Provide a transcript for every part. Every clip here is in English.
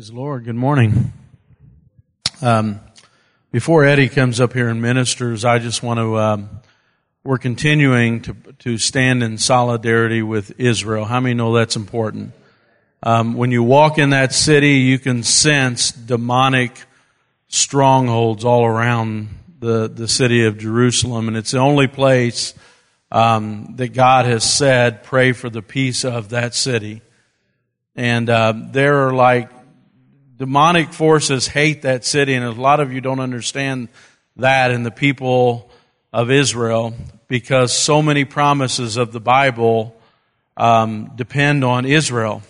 Praise the Lord. Good morning. Um, before Eddie comes up here and ministers, I just want to. Um, we're continuing to to stand in solidarity with Israel. How many know that's important? Um, when you walk in that city, you can sense demonic strongholds all around the the city of Jerusalem, and it's the only place um, that God has said, "Pray for the peace of that city." And uh, there are like demonic forces hate that city, and a lot of you don't understand that in the people of Israel because so many promises of the Bible um, depend on Israel.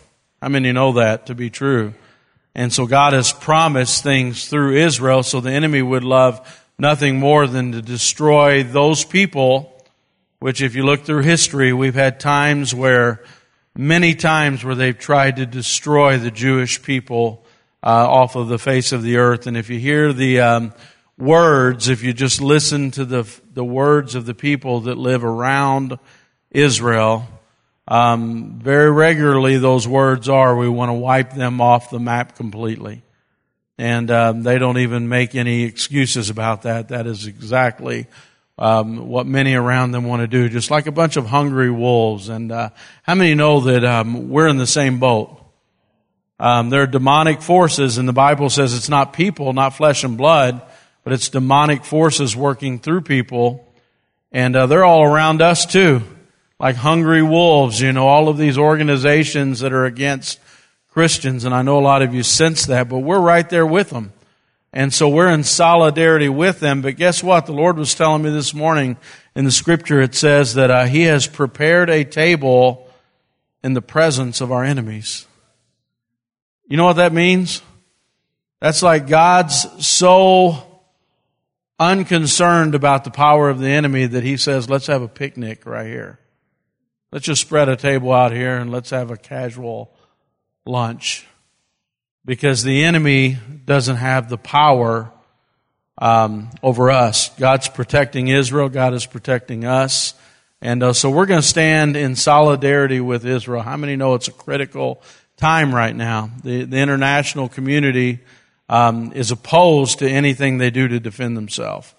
How many know that to be true? And so God has promised things through Israel, so the enemy would love nothing more than to destroy those people, which if you look through history, we've had times where, many times where they've tried to destroy the Jewish people uh, off of the face of the earth. And if you hear the um, words, if you just listen to the the words of the people that live around Israel, um, very regularly those words are, "We want to wipe them off the map completely." And um, they don't even make any excuses about that. That is exactly um, what many around them want to do, just like a bunch of hungry wolves. And uh, how many know that um, we're in the same boat? Um, there are demonic forces, and the Bible says it's not people, not flesh and blood, but it's demonic forces working through people. And uh, they're all around us too, like hungry wolves, you know, all of these organizations that are against Christians. And I know a lot of you sense that, but we're right there with them. And so we're in solidarity with them. But guess what? The Lord was telling me this morning in the scripture, it says that uh, He has prepared a table in the presence of our enemies. You know what that means? That's like God's so unconcerned about the power of the enemy that he says, let's have a picnic right here. Let's just spread a table out here and let's have a casual lunch. Because the enemy doesn't have the power um, over us. God's protecting Israel. God is protecting us. And uh, so we're going to stand in solidarity with Israel. How many know it's a critical time right now. The, the international community um, is opposed to anything they do to defend themselves.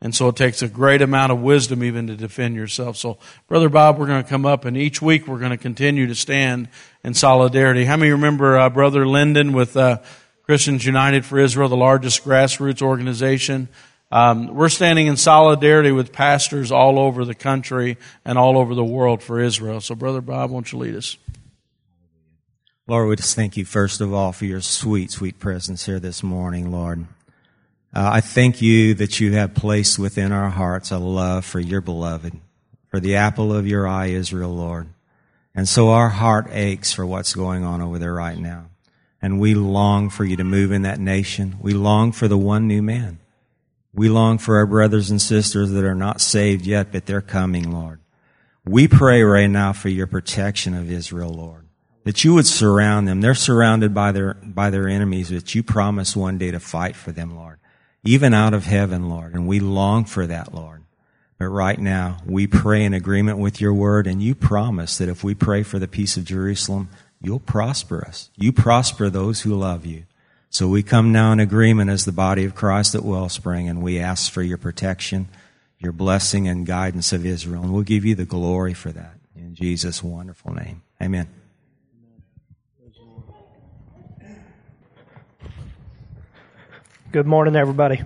And so it takes a great amount of wisdom even to defend yourself. So, Brother Bob, we're going to come up, and each week we're going to continue to stand in solidarity. How many remember uh, Brother Linden with uh, Christians United for Israel, the largest grassroots organization? Um, we're standing in solidarity with pastors all over the country and all over the world for Israel. So, Brother Bob, won't you lead us? Lord, we just thank you, first of all, for your sweet, sweet presence here this morning, Lord. Uh, I thank you that you have placed within our hearts a love for your beloved, for the apple of your eye, Israel, Lord. And so our heart aches for what's going on over there right now. And we long for you to move in that nation. We long for the one new man. We long for our brothers and sisters that are not saved yet, but they're coming, Lord. We pray right now for your protection of Israel, Lord that you would surround them. They're surrounded by their, by their enemies, but you promise one day to fight for them, Lord. Even out of heaven, Lord. And we long for that, Lord. But right now, we pray in agreement with your word, and you promise that if we pray for the peace of Jerusalem, you'll prosper us. You prosper those who love you. So we come now in agreement as the body of Christ at Wellspring, and we ask for your protection, your blessing, and guidance of Israel. And we'll give you the glory for that. In Jesus' wonderful name. Amen. Good morning, everybody.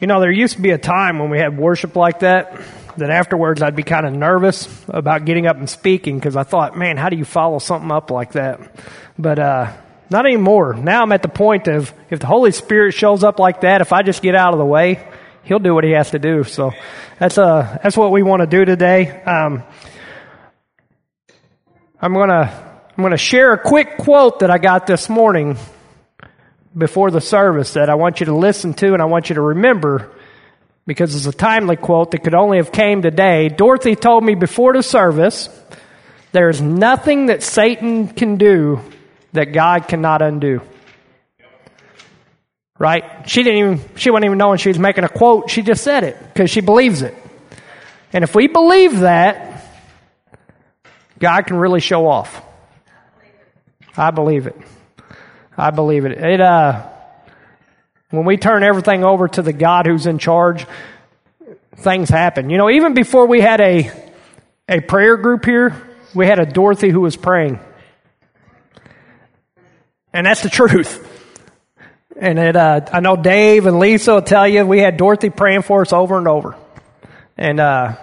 You know, there used to be a time when we had worship like that, that afterwards I'd be kind of nervous about getting up and speaking because I thought, man, how do you follow something up like that? But, uh, not anymore. Now I'm at the point of if the Holy Spirit shows up like that, if I just get out of the way, He'll do what He has to do. So that's, uh, that's what we want to do today. Um, I'm going to I'm going to share a quick quote that I got this morning before the service that I want you to listen to and I want you to remember because it's a timely quote that could only have came today. Dorothy told me before the service, there is nothing that Satan can do that God cannot undo. Right? She didn't even, she wasn't even knowing she was making a quote. She just said it because she believes it. And if we believe that, God can really show off. I believe it. I believe it. It uh when we turn everything over to the God who's in charge, things happen. You know, even before we had a a prayer group here, we had a Dorothy who was praying. And that's the truth. And it, uh, I know Dave and Lisa will tell you we had Dorothy praying for us over and over. And uh,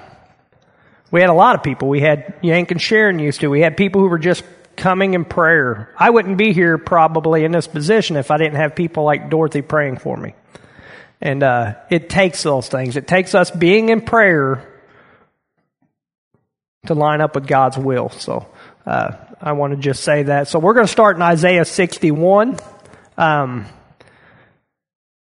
we had a lot of people. We had Yank and Sharon used to. We had people who were just coming in prayer. I wouldn't be here probably in this position if I didn't have people like Dorothy praying for me. And uh, it takes those things. It takes us being in prayer to line up with God's will. So uh, I want to just say that. So we're going to start in Isaiah 61. Um,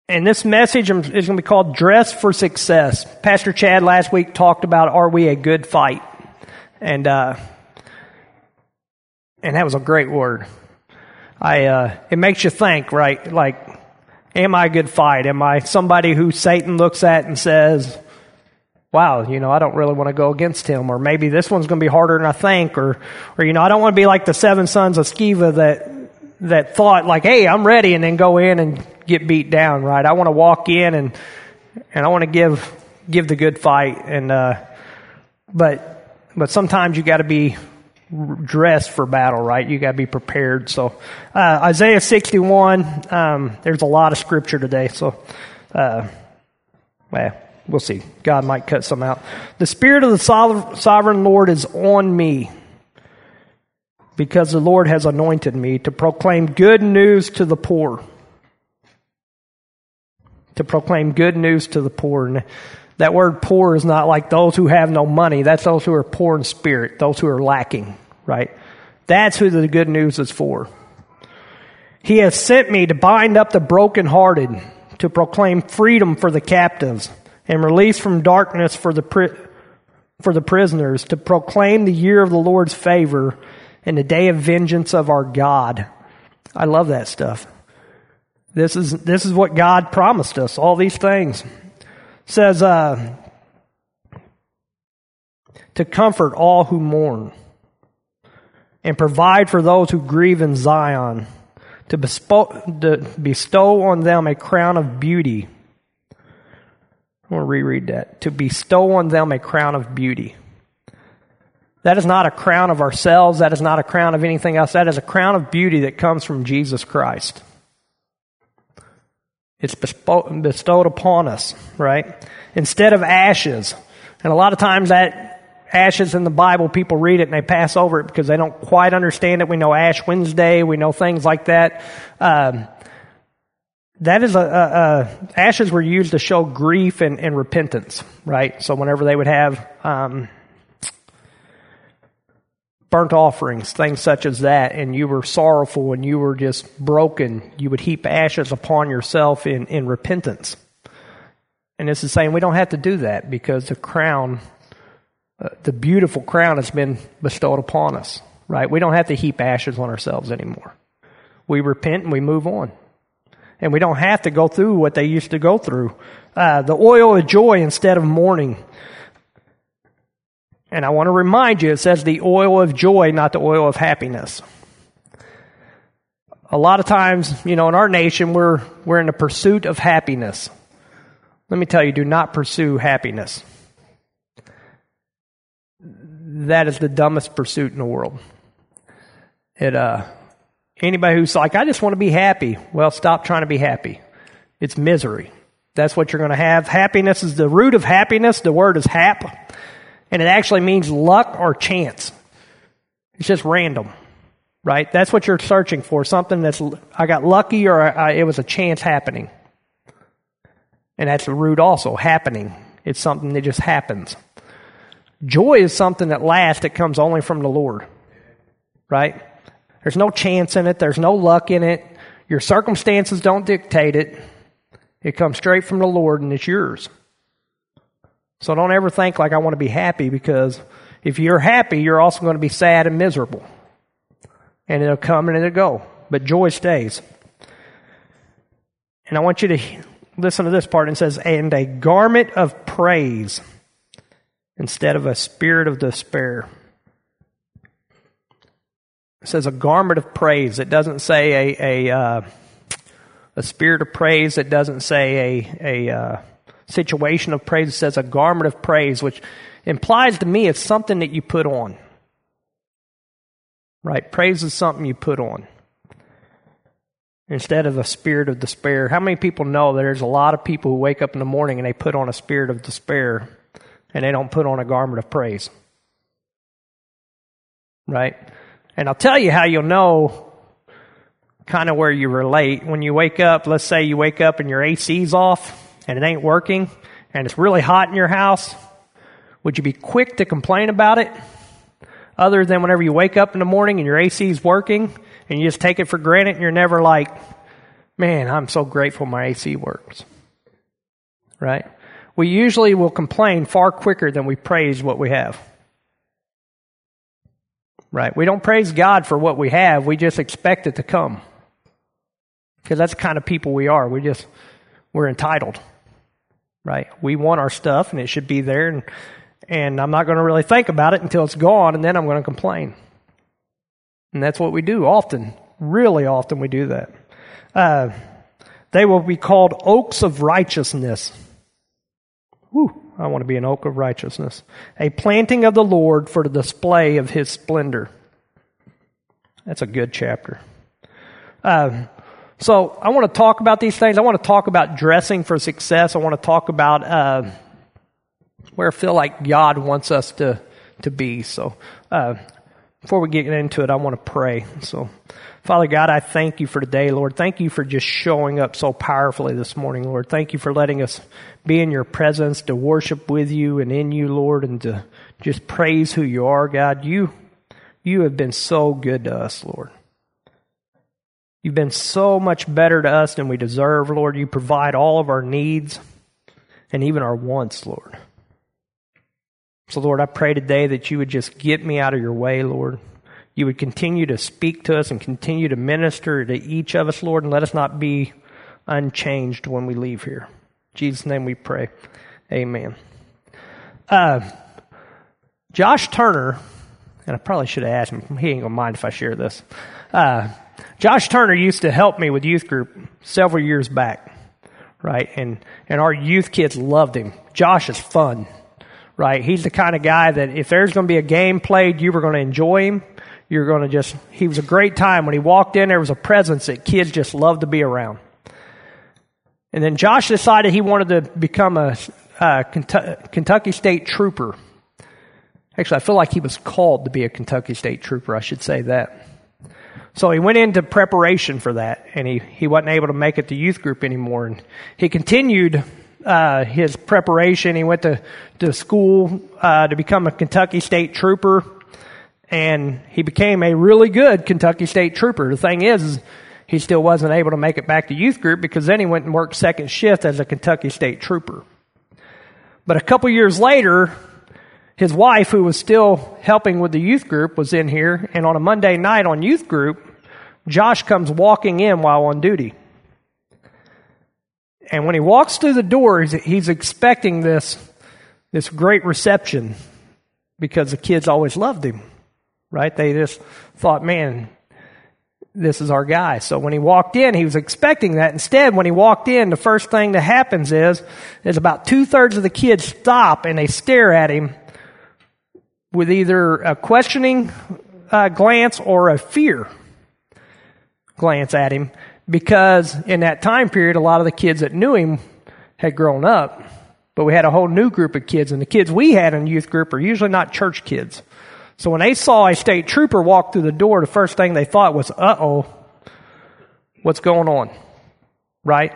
and this message is going to be called Dress for Success. Pastor Chad last week talked about Are we a good fight? And, uh, and that was a great word. I, uh, it makes you think, right? Like, am I a good fight? Am I somebody who Satan looks at and says, wow, you know, I don't really want to go against him, or maybe this one's going to be harder than I think, or, or, you know, I don't want to be like the seven sons of Sceva that, that thought like, hey, I'm ready, and then go in and get beat down, right? I want to walk in and, and I want to give, give the good fight, and, uh, but, but sometimes you got to be dressed for battle, right? You got to be prepared. So, uh, Isaiah 61, um, there's a lot of scripture today, so, uh, well, We'll see. God might cut some out. The Spirit of the sovereign Lord is on me because the Lord has anointed me to proclaim good news to the poor. To proclaim good news to the poor. And that word poor is not like those who have no money. That's those who are poor in spirit, those who are lacking, right? That's who the good news is for. He has sent me to bind up the brokenhearted, to proclaim freedom for the captives and release from darkness for the, pri- for the prisoners, to proclaim the year of the Lord's favor and the day of vengeance of our God. I love that stuff. This is, this is what God promised us, all these things. Says, uh, to comfort all who mourn and provide for those who grieve in Zion, to bestow, to bestow on them a crown of beauty I'm going to reread that. To bestow on them a crown of beauty. That is not a crown of ourselves. That is not a crown of anything else. That is a crown of beauty that comes from Jesus Christ. It's bestowed upon us, right? Instead of ashes. And a lot of times that ashes in the Bible, people read it and they pass over it because they don't quite understand it. We know Ash Wednesday. We know things like that. Um, that is a, a, a, ashes were used to show grief and, and repentance, right? So whenever they would have um, burnt offerings, things such as that, and you were sorrowful and you were just broken, you would heap ashes upon yourself in, in repentance. And this is saying we don't have to do that because the crown, uh, the beautiful crown has been bestowed upon us, right? We don't have to heap ashes on ourselves anymore. We repent and we move on and we don't have to go through what they used to go through. Uh, the oil of joy instead of mourning. And I want to remind you, it says the oil of joy, not the oil of happiness. A lot of times, you know, in our nation, we're, we're in the pursuit of happiness. Let me tell you, do not pursue happiness. That is the dumbest pursuit in the world. It, uh, Anybody who's like, I just want to be happy. Well, stop trying to be happy. It's misery. That's what you're going to have. Happiness is the root of happiness. The word is hap. And it actually means luck or chance. It's just random. Right? That's what you're searching for. Something that's, I got lucky or I, it was a chance happening. And that's the root also, happening. It's something that just happens. Joy is something that lasts, it comes only from the Lord. Right? There's no chance in it. There's no luck in it. Your circumstances don't dictate it. It comes straight from the Lord and it's yours. So don't ever think like I want to be happy because if you're happy, you're also going to be sad and miserable. And it'll come and it'll go. But joy stays. And I want you to listen to this part. It says, and a garment of praise instead of a spirit of despair. It says a garment of praise. It doesn't say a, a, uh, a spirit of praise. It doesn't say a, a uh, situation of praise. It says a garment of praise, which implies to me it's something that you put on. Right? Praise is something you put on instead of a spirit of despair. How many people know there's a lot of people who wake up in the morning and they put on a spirit of despair and they don't put on a garment of praise? Right? And I'll tell you how you'll know kind of where you relate. When you wake up, let's say you wake up and your AC's off and it ain't working and it's really hot in your house, would you be quick to complain about it? Other than whenever you wake up in the morning and your AC is working and you just take it for granted and you're never like, man, I'm so grateful my AC works. Right? We usually will complain far quicker than we praise what we have. Right? We don't praise God for what we have, we just expect it to come. Because that's the kind of people we are. We just, we're entitled. Right? We want our stuff and it should be there and, and I'm not going to really think about it until it's gone and then I'm going to complain. And that's what we do often. Really often we do that. Uh, they will be called oaks of righteousness. Whew, I want to be an oak of righteousness. A planting of the Lord for the display of his splendor. That's a good chapter. Uh, so I want to talk about these things. I want to talk about dressing for success. I want to talk about uh, where I feel like God wants us to to be. So uh, before we get into it, I want to pray. So, Father God, I thank you for today, Lord. Thank you for just showing up so powerfully this morning, Lord. Thank you for letting us be in your presence to worship with you and in you, Lord, and to just praise who you are, God. You, you have been so good to us, Lord. You've been so much better to us than we deserve, Lord. You provide all of our needs and even our wants, Lord. So, Lord, I pray today that you would just get me out of your way, Lord. You would continue to speak to us and continue to minister to each of us, Lord, and let us not be unchanged when we leave here. In Jesus' name we pray. Amen. Uh, Josh Turner, and I probably should have asked him, he ain't gonna mind if I share this. Uh, Josh Turner used to help me with youth group several years back, right? And, and our youth kids loved him. Josh is fun right? He's the kind of guy that if there's going to be a game played, you were going to enjoy him. You're going to just, he was a great time. When he walked in, there was a presence that kids just loved to be around. And then Josh decided he wanted to become a, a Kentucky State Trooper. Actually, I feel like he was called to be a Kentucky State Trooper. I should say that. So he went into preparation for that, and he, he wasn't able to make it to youth group anymore. And he continued uh, his preparation. He went to, to school uh, to become a Kentucky State Trooper, and he became a really good Kentucky State Trooper. The thing is, is he still wasn't able to make it back to youth group because then he went and worked second shift as a Kentucky State Trooper. But a couple years later, his wife, who was still helping with the youth group, was in here, and on a Monday night on youth group, Josh comes walking in while on duty. And when he walks through the door, he's, expecting this, this great reception because the kids always loved him, right? They just thought, man, this is our guy. So when he walked in, he was expecting that. Instead, when he walked in, the first thing that happens is, is about two thirds of the kids stop and they stare at him with either a questioning uh, glance or a fear glance at him because in that time period, a lot of the kids that knew him had grown up, but we had a whole new group of kids, and the kids we had in youth group are usually not church kids. So when they saw a state trooper walk through the door, the first thing they thought was, uh oh, what's going on? Right?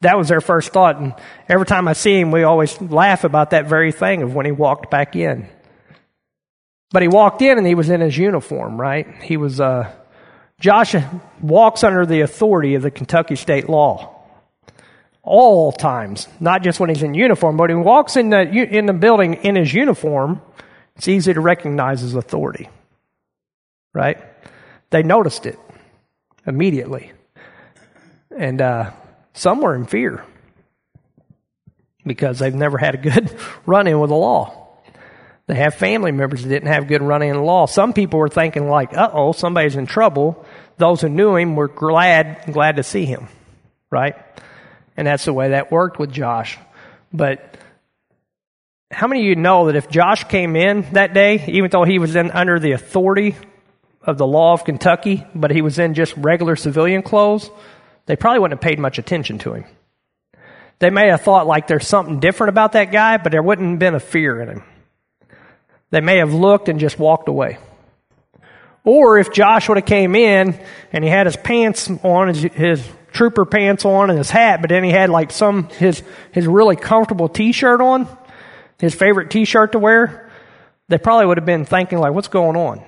That was their first thought. And every time I see him, we always laugh about that very thing of when he walked back in. But he walked in and he was in his uniform, right? He was, uh, Josh walks under the authority of the Kentucky state law. All times, not just when he's in uniform, but when he walks in the, in the building in his uniform, it's easy to recognize his authority. Right? They noticed it immediately. And uh, some were in fear because they've never had a good run in with the law. They have family members that didn't have good running in the law. Some people were thinking like, uh oh, somebody's in trouble. Those who knew him were glad, glad to see him. Right? And that's the way that worked with Josh. But how many of you know that if Josh came in that day, even though he was in under the authority of the law of Kentucky, but he was in just regular civilian clothes, they probably wouldn't have paid much attention to him. They may have thought like there's something different about that guy, but there wouldn't have been a fear in him. They may have looked and just walked away. Or if Josh would have came in and he had his pants on, his, his trooper pants on and his hat, but then he had like some, his, his really comfortable t-shirt on, his favorite t-shirt to wear, they probably would have been thinking like, what's going on?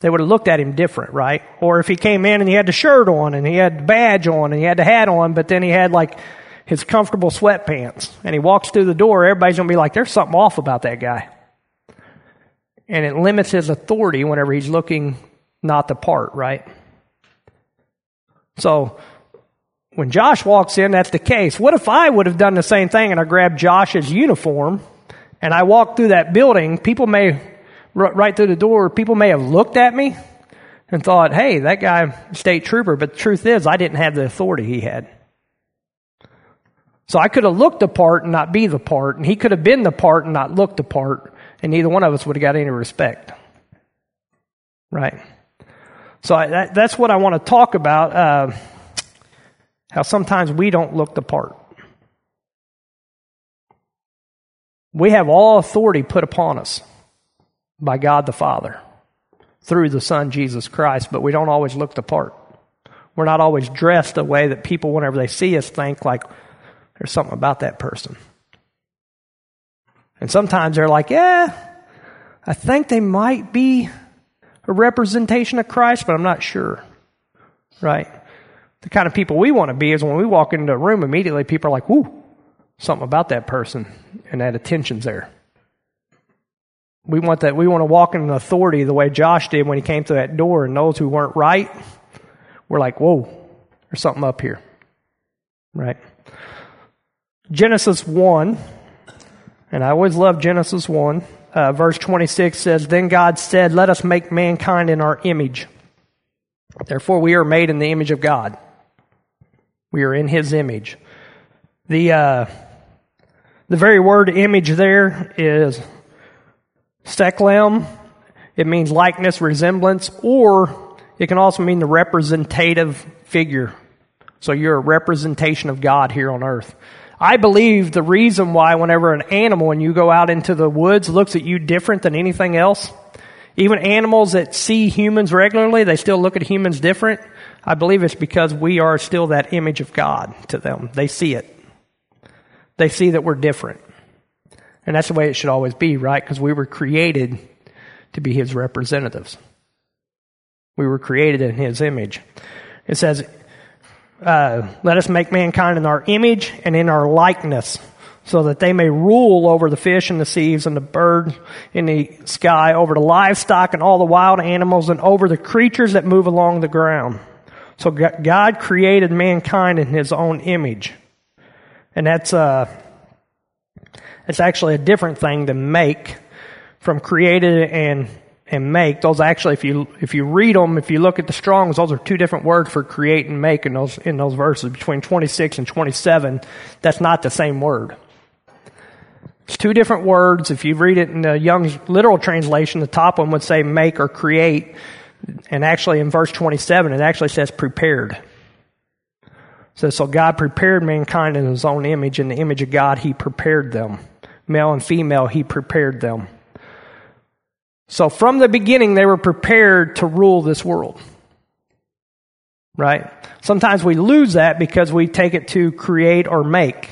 They would have looked at him different, right? Or if he came in and he had the shirt on and he had the badge on and he had the hat on, but then he had like his comfortable sweatpants and he walks through the door, everybody's going to be like, there's something off about that guy and it limits his authority whenever he's looking not the part, right? So when Josh walks in, that's the case. What if I would have done the same thing and I grabbed Josh's uniform and I walked through that building? People may, right through the door, people may have looked at me and thought, hey, that guy, state trooper, but the truth is, I didn't have the authority he had. So I could have looked the part and not be the part, and he could have been the part and not looked the part and neither one of us would have got any respect. Right? So I, that, that's what I want to talk about uh, how sometimes we don't look the part. We have all authority put upon us by God the Father through the Son Jesus Christ, but we don't always look the part. We're not always dressed the way that people, whenever they see us, think like there's something about that person. And sometimes they're like, yeah, I think they might be a representation of Christ, but I'm not sure. Right? The kind of people we want to be is when we walk into a room, immediately people are like, whoo, something about that person, and that attention's there. We want that. We want to walk in authority the way Josh did when he came to that door, and those who weren't right, we're like, whoa, there's something up here. Right? Genesis 1 and I always love Genesis 1. Uh, verse 26 says, Then God said, Let us make mankind in our image. Therefore, we are made in the image of God. We are in His image. The, uh, the very word image there is steklem. It means likeness, resemblance, or it can also mean the representative figure. So you're a representation of God here on earth. I believe the reason why whenever an animal, when you go out into the woods, looks at you different than anything else, even animals that see humans regularly, they still look at humans different. I believe it's because we are still that image of God to them. They see it. They see that we're different. And that's the way it should always be, right? Because we were created to be His representatives. We were created in His image. It says, uh, let us make mankind in our image and in our likeness, so that they may rule over the fish in the seas and the birds in the sky, over the livestock and all the wild animals, and over the creatures that move along the ground. So God created mankind in His own image, and that's uh, it's actually a different thing than make from created and and make. Those actually, if you if you read them, if you look at the Strong's, those are two different words for create and make in those in those verses between 26 and 27. That's not the same word. It's two different words. If you read it in the Young's literal translation, the top one would say make or create, and actually in verse 27, it actually says prepared. So, so God prepared mankind in His own image. In the image of God, He prepared them. Male and female, He prepared them. So from the beginning, they were prepared to rule this world. Right? Sometimes we lose that because we take it to create or make.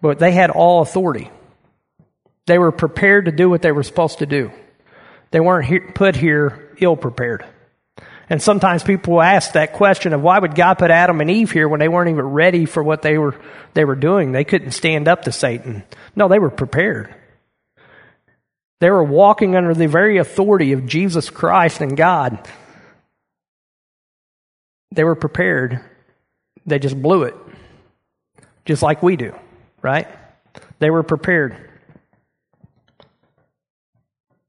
But they had all authority. They were prepared to do what they were supposed to do. They weren't here, put here ill prepared. And sometimes people ask that question of why would God put Adam and Eve here when they weren't even ready for what they were, they were doing? They couldn't stand up to Satan. No, they were prepared. They were walking under the very authority of Jesus Christ and God. They were prepared. They just blew it. Just like we do, right? They were prepared.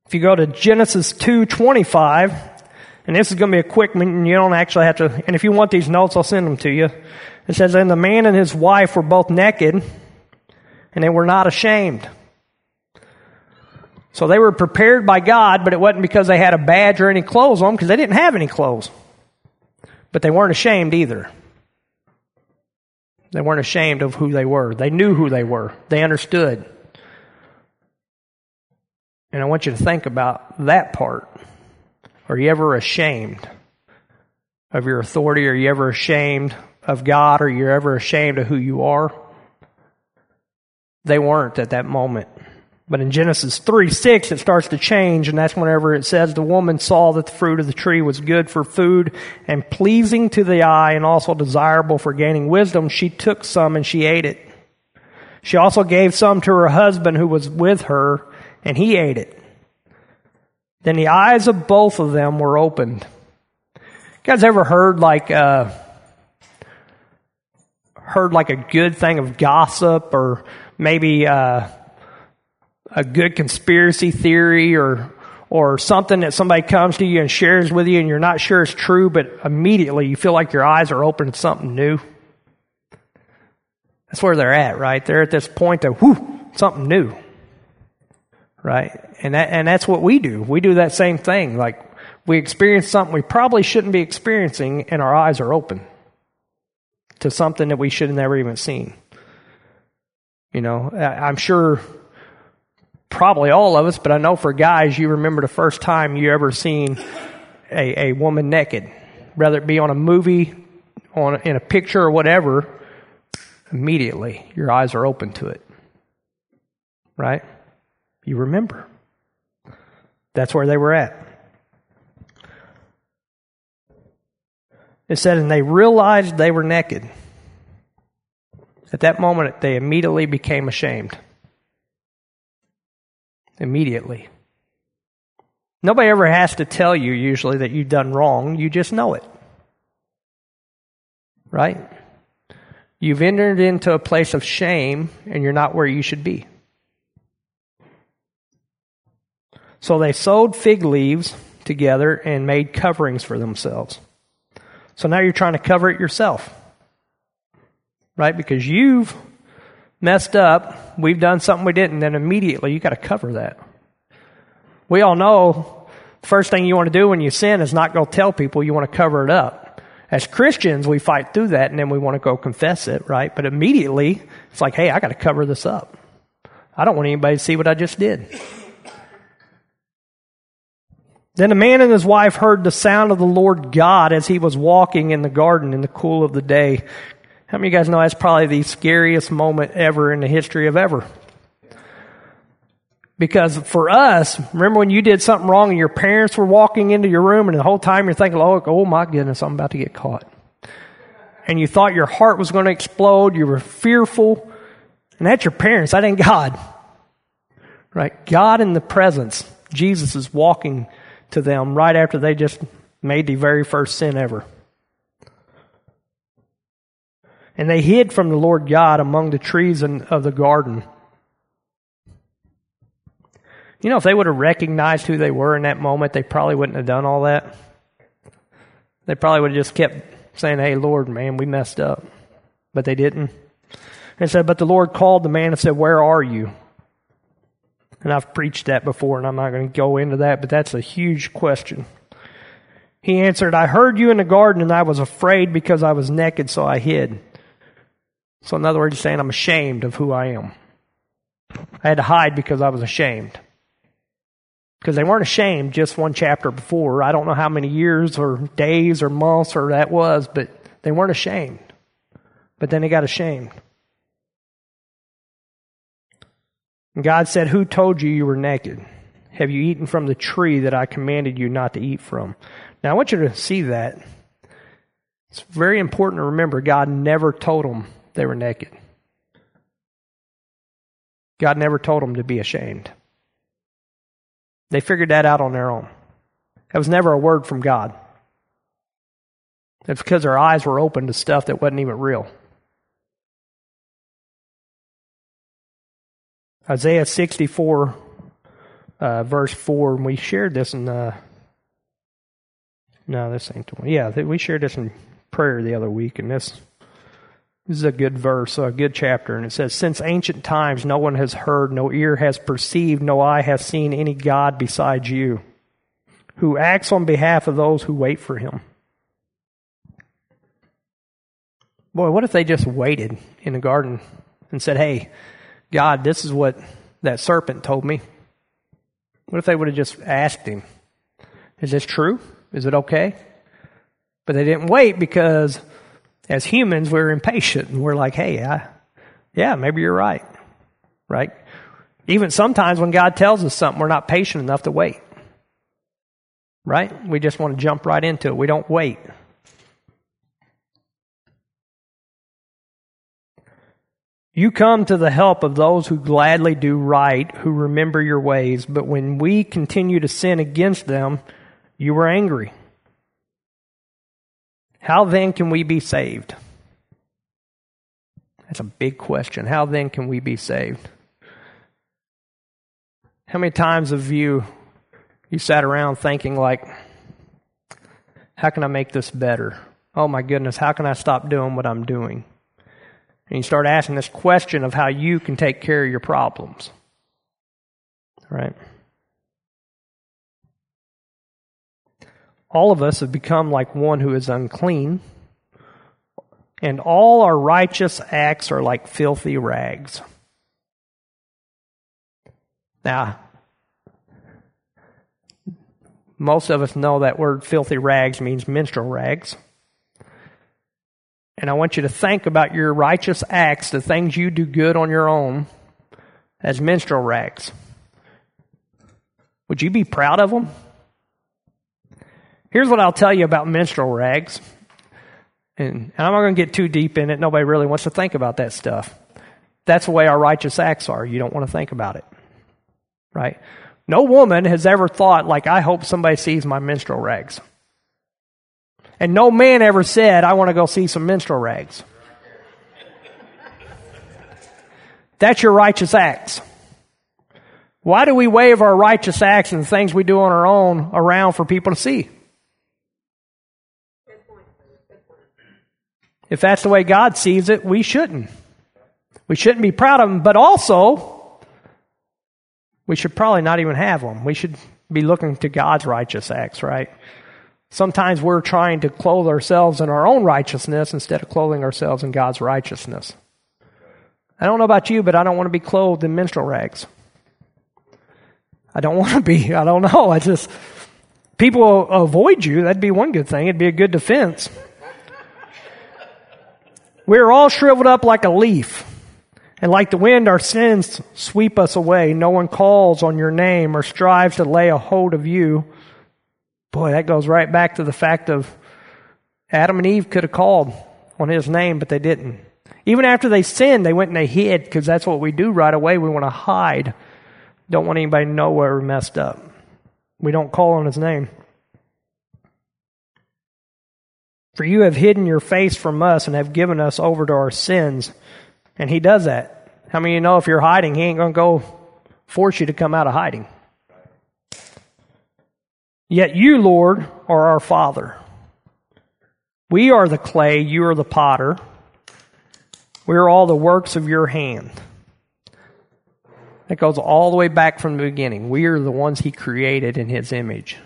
If you go to Genesis 2:25, and this is going to be a quick one, and you don't actually have to, and if you want these notes, I'll send them to you. It says, And the man and his wife were both naked, and they were not ashamed. So they were prepared by God, but it wasn't because they had a badge or any clothes on, because they didn't have any clothes. But they weren't ashamed either. They weren't ashamed of who they were. They knew who they were. They understood. And I want you to think about that part. Are you ever ashamed of your authority? Are you ever ashamed of God? Are you ever ashamed of who you are? They weren't at that moment. But in Genesis 3 6, it starts to change, and that's whenever it says the woman saw that the fruit of the tree was good for food and pleasing to the eye and also desirable for gaining wisdom. She took some and she ate it. She also gave some to her husband who was with her, and he ate it. Then the eyes of both of them were opened. You guys ever heard like, uh, heard like a good thing of gossip or maybe, uh, a good conspiracy theory or or something that somebody comes to you and shares with you and you're not sure it's true, but immediately you feel like your eyes are open to something new. That's where they're at, right? They're at this point of whoo, something new. Right? And that and that's what we do. We do that same thing. Like we experience something we probably shouldn't be experiencing and our eyes are open to something that we should have never even seen. You know, I'm sure probably all of us, but I know for guys, you remember the first time you ever seen a, a woman naked, whether it be on a movie, on in a picture or whatever. Immediately, your eyes are open to it, right? You remember. That's where they were at. It said, and they realized they were naked. At that moment, they immediately became ashamed immediately. Nobody ever has to tell you usually that you've done wrong, you just know it. Right? You've entered into a place of shame and you're not where you should be. So they sewed fig leaves together and made coverings for themselves. So now you're trying to cover it yourself. Right? Because you've messed up, we've done something we didn't, then immediately you got to cover that. We all know the first thing you want to do when you sin is not go tell people, you want to cover it up. As Christians, we fight through that and then we want to go confess it, right? But immediately, it's like, hey, I got to cover this up. I don't want anybody to see what I just did. Then the man and his wife heard the sound of the Lord God as he was walking in the garden in the cool of the day. How many of you guys know that's probably the scariest moment ever in the history of ever? Because for us, remember when you did something wrong and your parents were walking into your room and the whole time you're thinking, oh, oh my goodness, I'm about to get caught. And you thought your heart was going to explode. You were fearful. And that's your parents. That ain't God. Right? God in the presence. Jesus is walking to them right after they just made the very first sin ever. And they hid from the Lord God among the trees of the garden. You know, if they would have recognized who they were in that moment, they probably wouldn't have done all that. They probably would have just kept saying, Hey, Lord, man, we messed up. But they didn't. And said, But the Lord called the man and said, Where are you? And I've preached that before, and I'm not going to go into that, but that's a huge question. He answered, I heard you in the garden, and I was afraid because I was naked, so I hid. So, in other words, he's saying, I'm ashamed of who I am. I had to hide because I was ashamed. Because they weren't ashamed just one chapter before. I don't know how many years or days or months or that was, but they weren't ashamed. But then they got ashamed. And God said, Who told you you were naked? Have you eaten from the tree that I commanded you not to eat from? Now, I want you to see that. It's very important to remember God never told them they were naked. God never told them to be ashamed. They figured that out on their own. That was never a word from God. It's because their eyes were open to stuff that wasn't even real. Isaiah 64, uh, verse 4, and we shared this in. Uh, no, this ain't the one. Yeah, we shared this in prayer the other week, and this, this is a good verse, a good chapter. And it says, Since ancient times, no one has heard, no ear has perceived, no eye has seen any God besides you, who acts on behalf of those who wait for him. Boy, what if they just waited in the garden and said, Hey, God, this is what that serpent told me? What if they would have just asked him, Is this true? Is it okay? But they didn't wait because as humans, we're impatient and we're like, Hey, I, yeah, maybe you're right. Right? Even sometimes when God tells us something, we're not patient enough to wait. Right? We just want to jump right into it. We don't wait. You come to the help of those who gladly do right, who remember your ways, but when we continue to sin against them, you were angry. How then can we be saved? That's a big question. How then can we be saved? How many times have you you sat around thinking like how can I make this better? Oh my goodness, how can I stop doing what I'm doing? And you start asking this question of how you can take care of your problems. Right? All of us have become like one who is unclean, and all our righteous acts are like filthy rags. Now, most of us know that word filthy rags means menstrual rags. And I want you to think about your righteous acts, the things you do good on your own, as menstrual rags. Would you be proud of them? Here's what I'll tell you about menstrual rags. And, I'm not going to get too deep in it. Nobody really wants to think about that stuff. That's the way our righteous acts are. You don't want to think about it. Right? No woman has ever thought, like, I hope somebody sees my menstrual rags. And no man ever said, I want to go see some menstrual rags. That's your righteous acts. Why do we wave our righteous acts and things we do on our own around for people to see? If that's the way God sees it, we shouldn't. We shouldn't be proud of them, but also, we should probably not even have them. We should be looking to God's righteous acts, right? Sometimes we're trying to clothe ourselves in our own righteousness instead of clothing ourselves in God's righteousness. I don't know about you, but I don't want to be clothed in menstrual rags. I don't want to be. I don't know. I just, people avoid you. That'd be one good thing. It'd be a good defense. We're all shriveled up like a leaf. And like the wind, our sins sweep us away. No one calls on your name or strives to lay a hold of you. Boy, that goes right back to the fact of Adam and Eve could have called on his name, but they didn't. Even after they sinned, they went and they hid because that's what we do right away. We want to hide. Don't want anybody to know where we messed up. We don't call on his name. For you have hidden your face from us and have given us over to our sins. And he does that. How many of you know if you're hiding, he ain't going to go force you to come out of hiding? Yet you, Lord, are our Father. We are the clay, you are the potter. We are all the works of your hand. That goes all the way back from the beginning. We are the ones he created in his image.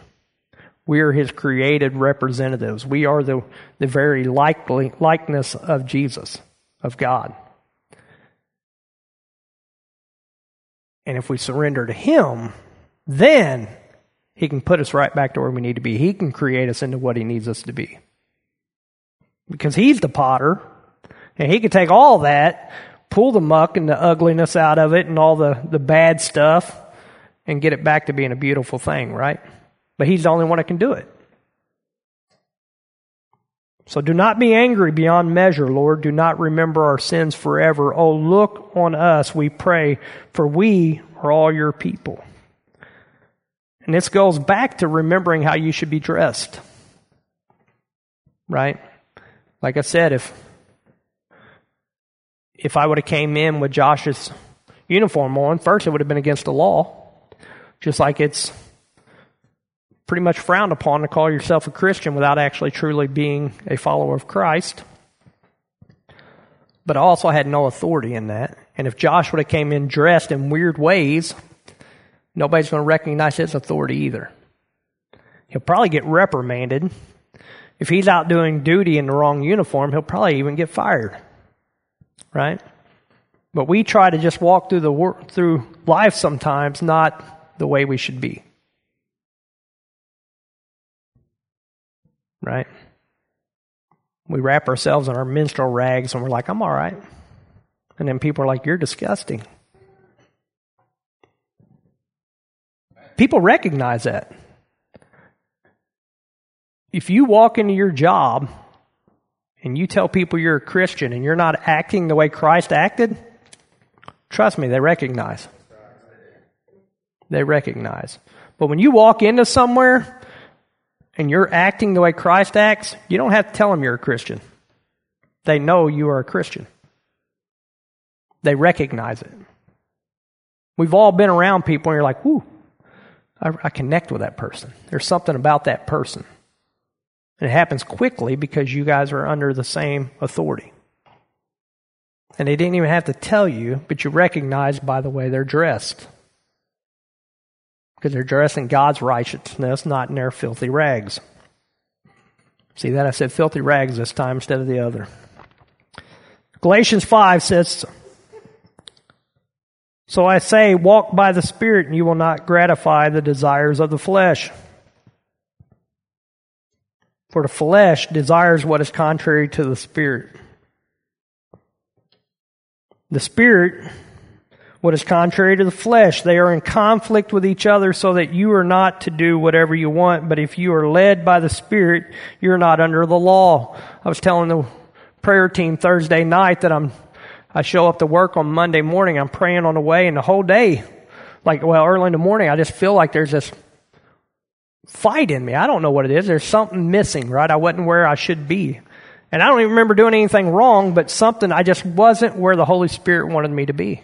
We are his created representatives. We are the, the very likely, likeness of Jesus, of God. And if we surrender to him, then he can put us right back to where we need to be. He can create us into what He needs us to be. Because He's the potter, and He can take all that, pull the muck and the ugliness out of it and all the, the bad stuff, and get it back to being a beautiful thing, right? But He's the only one that can do it. So do not be angry beyond measure, Lord. Do not remember our sins forever. Oh, look on us, we pray, for we are all your people. And this goes back to remembering how you should be dressed. Right? Like I said, if if I would have came in with Josh's uniform on, first it would have been against the law. Just like it's pretty much frowned upon to call yourself a Christian without actually truly being a follower of Christ. But I also had no authority in that. And if Josh would have came in dressed in weird ways, nobody's going to recognize his authority either. He'll probably get reprimanded. If he's out doing duty in the wrong uniform, he'll probably even get fired. Right? But we try to just walk through the through life sometimes not the way we should be. Right? We wrap ourselves in our menstrual rags and we're like, I'm all right. And then people are like, You're disgusting. People recognize that. If you walk into your job and you tell people you're a Christian and you're not acting the way Christ acted, trust me, they recognize. They recognize. But when you walk into somewhere and you're acting the way Christ acts, you don't have to tell them you're a Christian. They know you are a Christian. They recognize it. We've all been around people and you're like, whoo, I, I connect with that person. There's something about that person. And it happens quickly because you guys are under the same authority. And they didn't even have to tell you, but you recognize by the way they're dressed. Because they're dressed in God's righteousness, not in their filthy rags. See that? I said filthy rags this time instead of the other. Galatians 5 says, So I say, walk by the Spirit, and you will not gratify the desires of the flesh. For the flesh desires what is contrary to the spirit. The spirit, what is contrary to the flesh, they are in conflict with each other so that you are not to do whatever you want, but if you are led by the spirit, you're not under the law. I was telling the prayer team Thursday night that I'm, I show up to work on Monday morning, I'm praying on the way and the whole day, like, well, early in the morning, I just feel like there's this fight in me. I don't know what it is. There's something missing, right? I wasn't where I should be. And I don't even remember doing anything wrong, but something, I just wasn't where the Holy Spirit wanted me to be.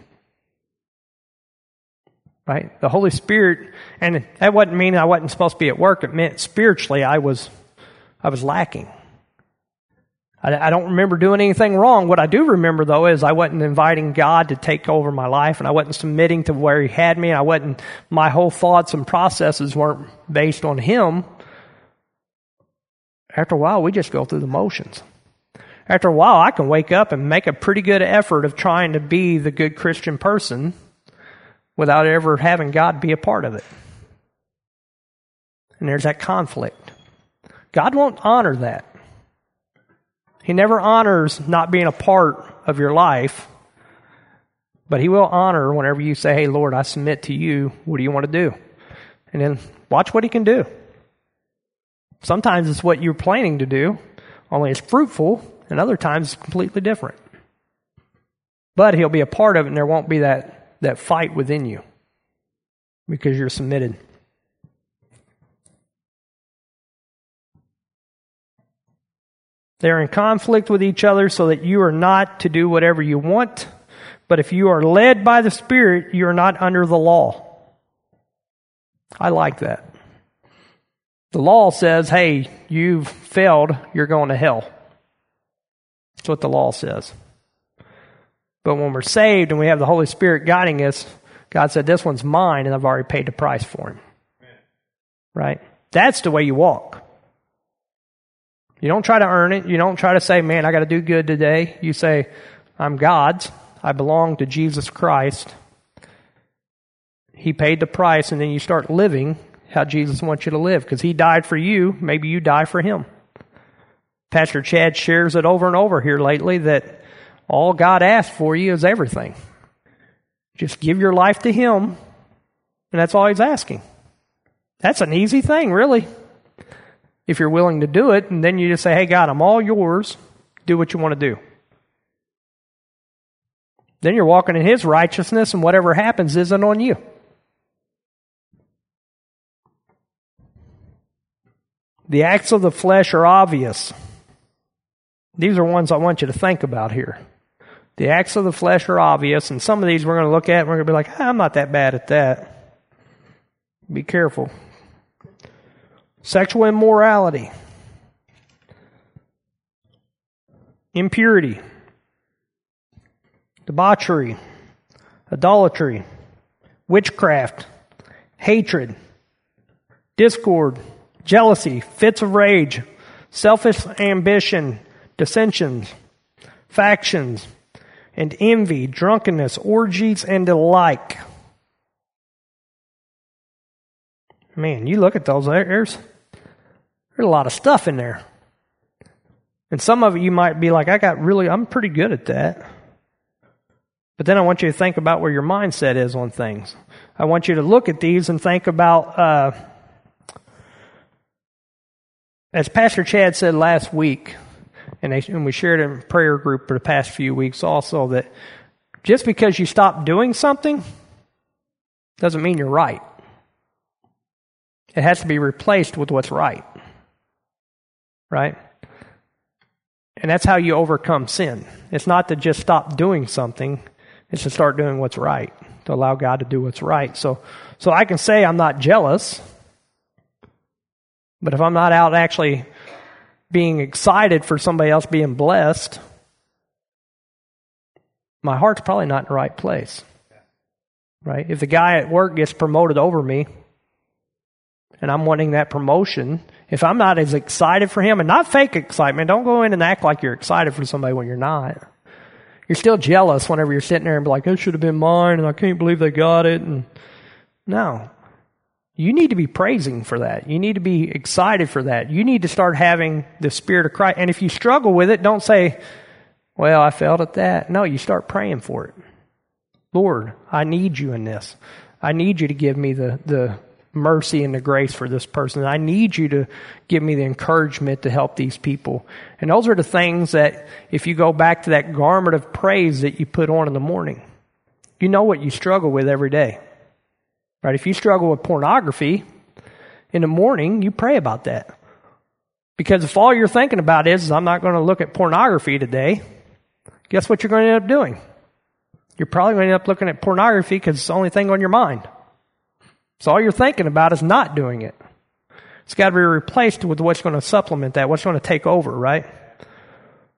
Right? The Holy Spirit, and that wasn't meaning I wasn't supposed to be at work. It meant spiritually I was, I was lacking. I, I don't remember doing anything wrong. What I do remember, though, is I wasn't inviting God to take over my life, and I wasn't submitting to where He had me. I wasn't, my whole thoughts and processes weren't based on Him. After a while, we just go through the motions. After a while, I can wake up and make a pretty good effort of trying to be the good Christian person without ever having God be a part of it. And there's that conflict. God won't honor that. He never honors not being a part of your life, but He will honor whenever you say, Hey, Lord, I submit to you. What do you want to do? And then watch what He can do. Sometimes it's what you're planning to do, only it's fruitful, and other times it's completely different. But He'll be a part of it, and there won't be that, that fight within you because you're submitted. They're in conflict with each other so that you are not to do whatever you want. But if you are led by the Spirit, you are not under the law. I like that. The law says, hey, you've failed, you're going to hell. That's what the law says. But when we're saved and we have the Holy Spirit guiding us, God said, this one's mine and I've already paid the price for him. Right? That's the way you walk. You don't try to earn it. You don't try to say, man, I got to do good today. You say, I'm God's. I belong to Jesus Christ. He paid the price, and then you start living how Jesus wants you to live because He died for you. Maybe you die for Him. Pastor Chad shares it over and over here lately that all God asks for you is everything. Just give your life to Him, and that's all He's asking. That's an easy thing, really if you're willing to do it, and then you just say, hey, God, I'm all yours. Do what you want to do. Then you're walking in His righteousness, and whatever happens isn't on you. The acts of the flesh are obvious. These are ones I want you to think about here. The acts of the flesh are obvious, and some of these we're going to look at and we're going to be like, ah, I'm not that bad at that. Be careful. Sexual immorality, impurity, debauchery, idolatry, witchcraft, hatred, discord, jealousy, fits of rage, selfish ambition, dissensions, factions, and envy, drunkenness, orgies, and the like. Man, you look at those, there's, there's a lot of stuff in there. And some of it you might be like, I got really, I'm pretty good at that. But then I want you to think about where your mindset is on things. I want you to look at these and think about, uh, as Pastor Chad said last week, and, they, and we shared in prayer group for the past few weeks also, that just because you stop doing something doesn't mean you're right. It has to be replaced with what's right. Right? And that's how you overcome sin. It's not to just stop doing something, it's to start doing what's right, to allow God to do what's right. So, so I can say I'm not jealous, but if I'm not out actually being excited for somebody else being blessed, my heart's probably not in the right place. Right? If the guy at work gets promoted over me, and I'm wanting that promotion, if I'm not as excited for him, and not fake excitement, don't go in and act like you're excited for somebody when you're not. You're still jealous whenever you're sitting there and be like, "It should have been mine," and I can't believe they got it. And no, you need to be praising for that. You need to be excited for that. You need to start having the Spirit of Christ. And if you struggle with it, don't say, "Well, I failed at that." No, you start praying for it. Lord, I need you in this. I need you to give me the the mercy and the grace for this person. I need you to give me the encouragement to help these people. And those are the things that, if you go back to that garment of praise that you put on in the morning, you know what you struggle with every day. Right? If you struggle with pornography in the morning, you pray about that. Because if all you're thinking about is, I'm not going to look at pornography today, guess what you're going to end up doing? You're probably going to end up looking at pornography because it's the only thing on your mind. So all you're thinking about is not doing it. It's got to be replaced with what's going to supplement that, what's going to take over, right?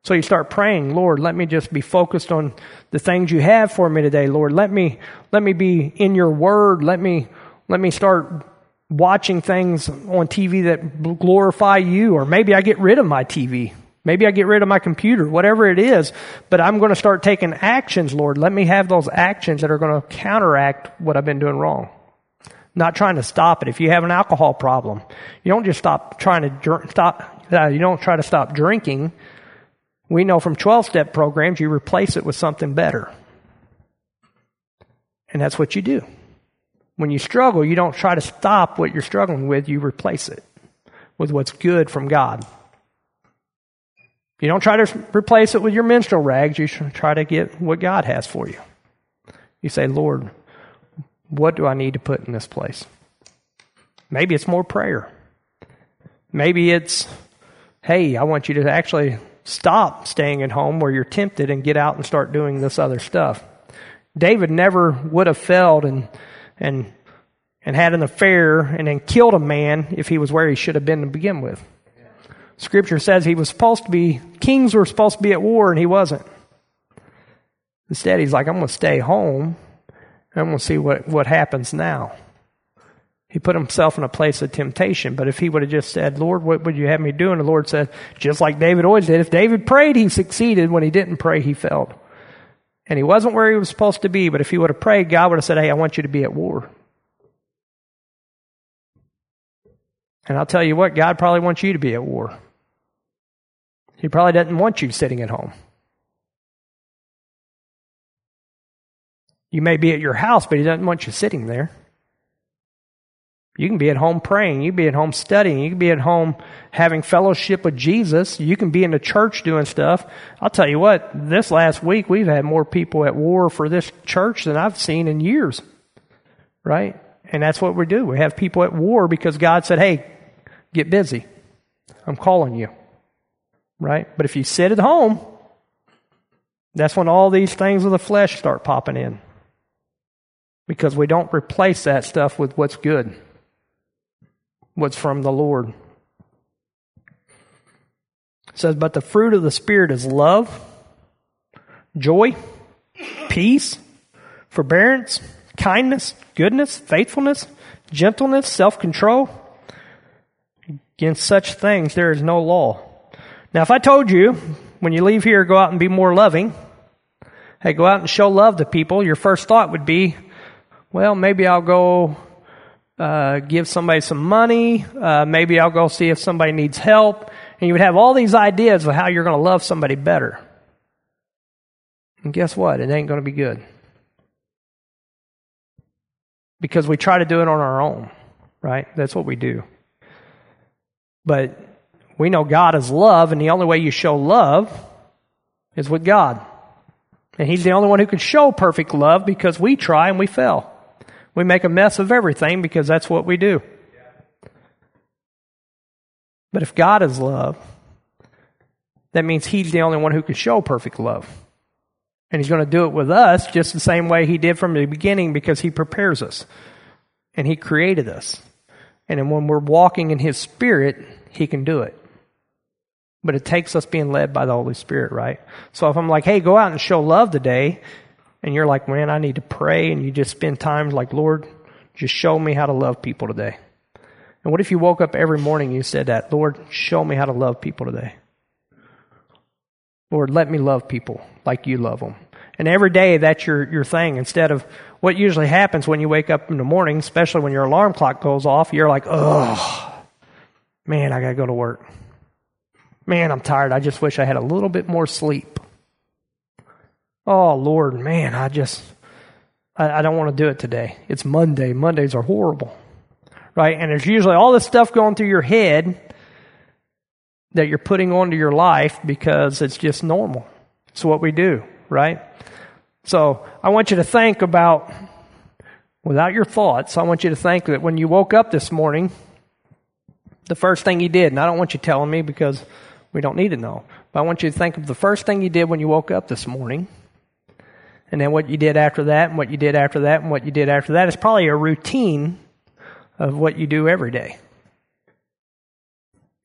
So you start praying, Lord, let me just be focused on the things you have for me today, Lord. Let me let me be in your word. Let me let me start watching things on TV that glorify you or maybe I get rid of my TV. Maybe I get rid of my computer, whatever it is, but I'm going to start taking actions, Lord. Let me have those actions that are going to counteract what I've been doing wrong not trying to stop it. If you have an alcohol problem, you don't just stop trying to dr- stop. Uh, you don't try to stop drinking. We know from 12 step programs, you replace it with something better. And that's what you do. When you struggle, you don't try to stop what you're struggling with, you replace it with what's good from God. You don't try to replace it with your menstrual rags, you try to get what God has for you. You say, Lord, what do I need to put in this place? Maybe it's more prayer. Maybe it's, hey, I want you to actually stop staying at home where you're tempted and get out and start doing this other stuff. David never would have failed and, and, and had an affair and then killed a man if he was where he should have been to begin with. Scripture says he was supposed to be, kings were supposed to be at war and he wasn't. Instead, he's like, I'm going to stay home and we'll see what, what happens now. He put himself in a place of temptation, but if he would have just said, Lord, what would you have me do? And the Lord said, just like David always did, if David prayed, he succeeded. When he didn't pray, he failed. And he wasn't where he was supposed to be, but if he would have prayed, God would have said, Hey, I want you to be at war. And I'll tell you what, God probably wants you to be at war. He probably doesn't want you sitting at home. You may be at your house, but he doesn't want you sitting there. You can be at home praying. You can be at home studying. You can be at home having fellowship with Jesus. You can be in the church doing stuff. I'll tell you what, this last week we've had more people at war for this church than I've seen in years. Right? And that's what we do. We have people at war because God said, hey, get busy. I'm calling you. Right? But if you sit at home, that's when all these things of the flesh start popping in because we don't replace that stuff with what's good. Was from the Lord. It says, But the fruit of the Spirit is love, joy, peace, forbearance, kindness, goodness, faithfulness, gentleness, self control. Against such things there is no law. Now, if I told you when you leave here, go out and be more loving, hey, go out and show love to people, your first thought would be, well, maybe I'll go uh, give somebody some money. Uh, maybe I'll go see if somebody needs help. And you would have all these ideas of how you're going to love somebody better. And guess what? It ain't going to be good. Because we try to do it on our own, right? That's what we do. But we know God is love, and the only way you show love is with God. And He's the only one who can show perfect love because we try and we fail. We make a mess of everything because that's what we do. But if God is love, that means He's the only one who can show perfect love. And He's going to do it with us just the same way He did from the beginning because He prepares us. And He created us. And then when we're walking in His Spirit, He can do it. But it takes us being led by the Holy Spirit, right? So if I'm like, hey, go out and show love today, and you're like, man, I need to pray, and you just spend time like, Lord, just show me how to love people today. And what if you woke up every morning and you said that, Lord, show me how to love people today? Lord, let me love people like you love them. And every day that's your, your thing instead of what usually happens when you wake up in the morning, especially when your alarm clock goes off, you're like, oh, man, I got to go to work. Man, I'm tired. I just wish I had a little bit more sleep. Oh, Lord, man, I just, I, I don't want to do it today. It's Monday. Mondays are horrible. Right? And there's usually all this stuff going through your head that you're putting onto your life because it's just normal. It's what we do, right? So I want you to think about, without your thoughts, I want you to think that when you woke up this morning, the first thing you did, and I don't want you telling me because we don't need to know, but I want you to think of the first thing you did when you woke up this morning and then what you did after that, and what you did after that, and what you did after that is probably a routine of what you do every day.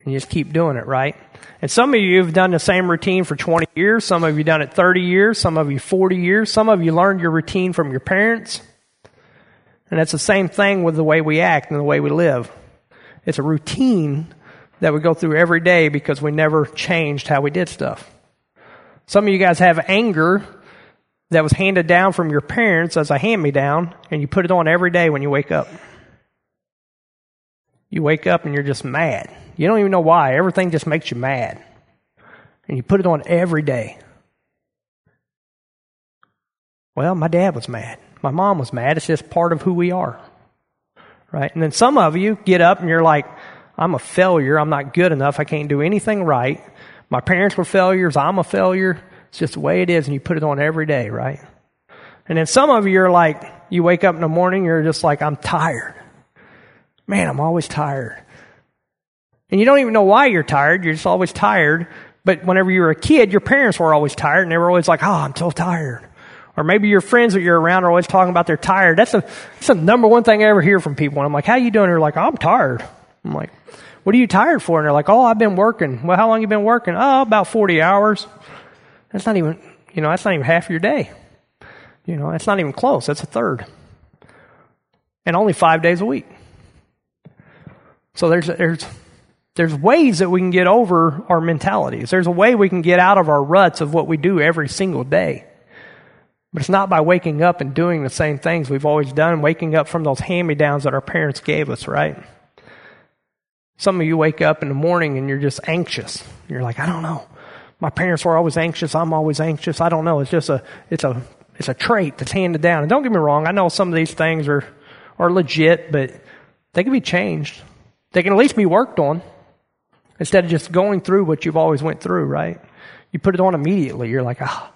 And you just keep doing it, right? And some of you have done the same routine for 20 years. Some of you done it 30 years. Some of you 40 years. Some of you learned your routine from your parents. And it's the same thing with the way we act and the way we live. It's a routine that we go through every day because we never changed how we did stuff. Some of you guys have anger that was handed down from your parents as a hand me down, and you put it on every day when you wake up. You wake up and you're just mad. You don't even know why. Everything just makes you mad. And you put it on every day. Well, my dad was mad. My mom was mad. It's just part of who we are. Right? And then some of you get up and you're like, I'm a failure. I'm not good enough. I can't do anything right. My parents were failures. I'm a failure. It's just the way it is, and you put it on every day, right? And then some of you are like, you wake up in the morning, you're just like, I'm tired. Man, I'm always tired. And you don't even know why you're tired, you're just always tired. But whenever you were a kid, your parents were always tired, and they were always like, oh, I'm so tired. Or maybe your friends that you're around are always talking about they're tired. That's, a, that's the number one thing I ever hear from people. And I'm like, how you doing? They're like, I'm tired. I'm like, what are you tired for? And they're like, oh, I've been working. Well, how long you been working? Oh, about 40 hours. That's not even, you know, that's not even half your day. You know, that's not even close. That's a third. And only five days a week. So there's, there's, there's ways that we can get over our mentalities. There's a way we can get out of our ruts of what we do every single day. But it's not by waking up and doing the same things we've always done, waking up from those hand me downs that our parents gave us, right? Some of you wake up in the morning and you're just anxious. You're like, I don't know my parents were always anxious. I'm always anxious. I don't know. It's just a, it's a, it's a trait that's handed down. And don't get me wrong. I know some of these things are, are legit, but they can be changed. They can at least be worked on instead of just going through what you've always went through, right? You put it on immediately. You're like, ah,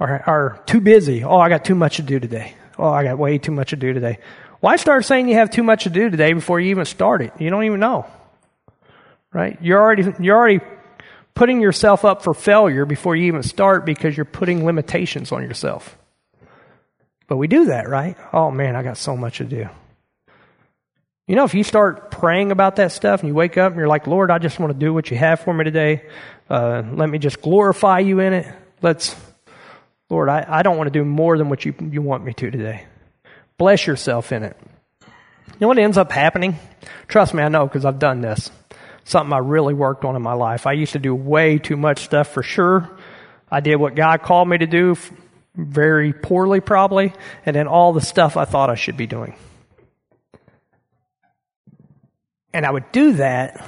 or, or too busy. Oh, I got too much to do today. Oh, I got way too much to do today. Why start saying you have too much to do today before you even start it? You don't even know. Right? You're already, you're already putting yourself up for failure before you even start because you're putting limitations on yourself. But we do that, right? Oh man, I got so much to do. You know, if you start praying about that stuff and you wake up and you're like, Lord, I just want to do what you have for me today. Uh, let me just glorify you in it. Let's, Lord, I, I don't want to do more than what you, you want me to today. Bless yourself in it. You know what ends up happening? Trust me, I know because I've done this. Something I really worked on in my life. I used to do way too much stuff for sure. I did what God called me to do very poorly, probably, and then all the stuff I thought I should be doing. And I would do that,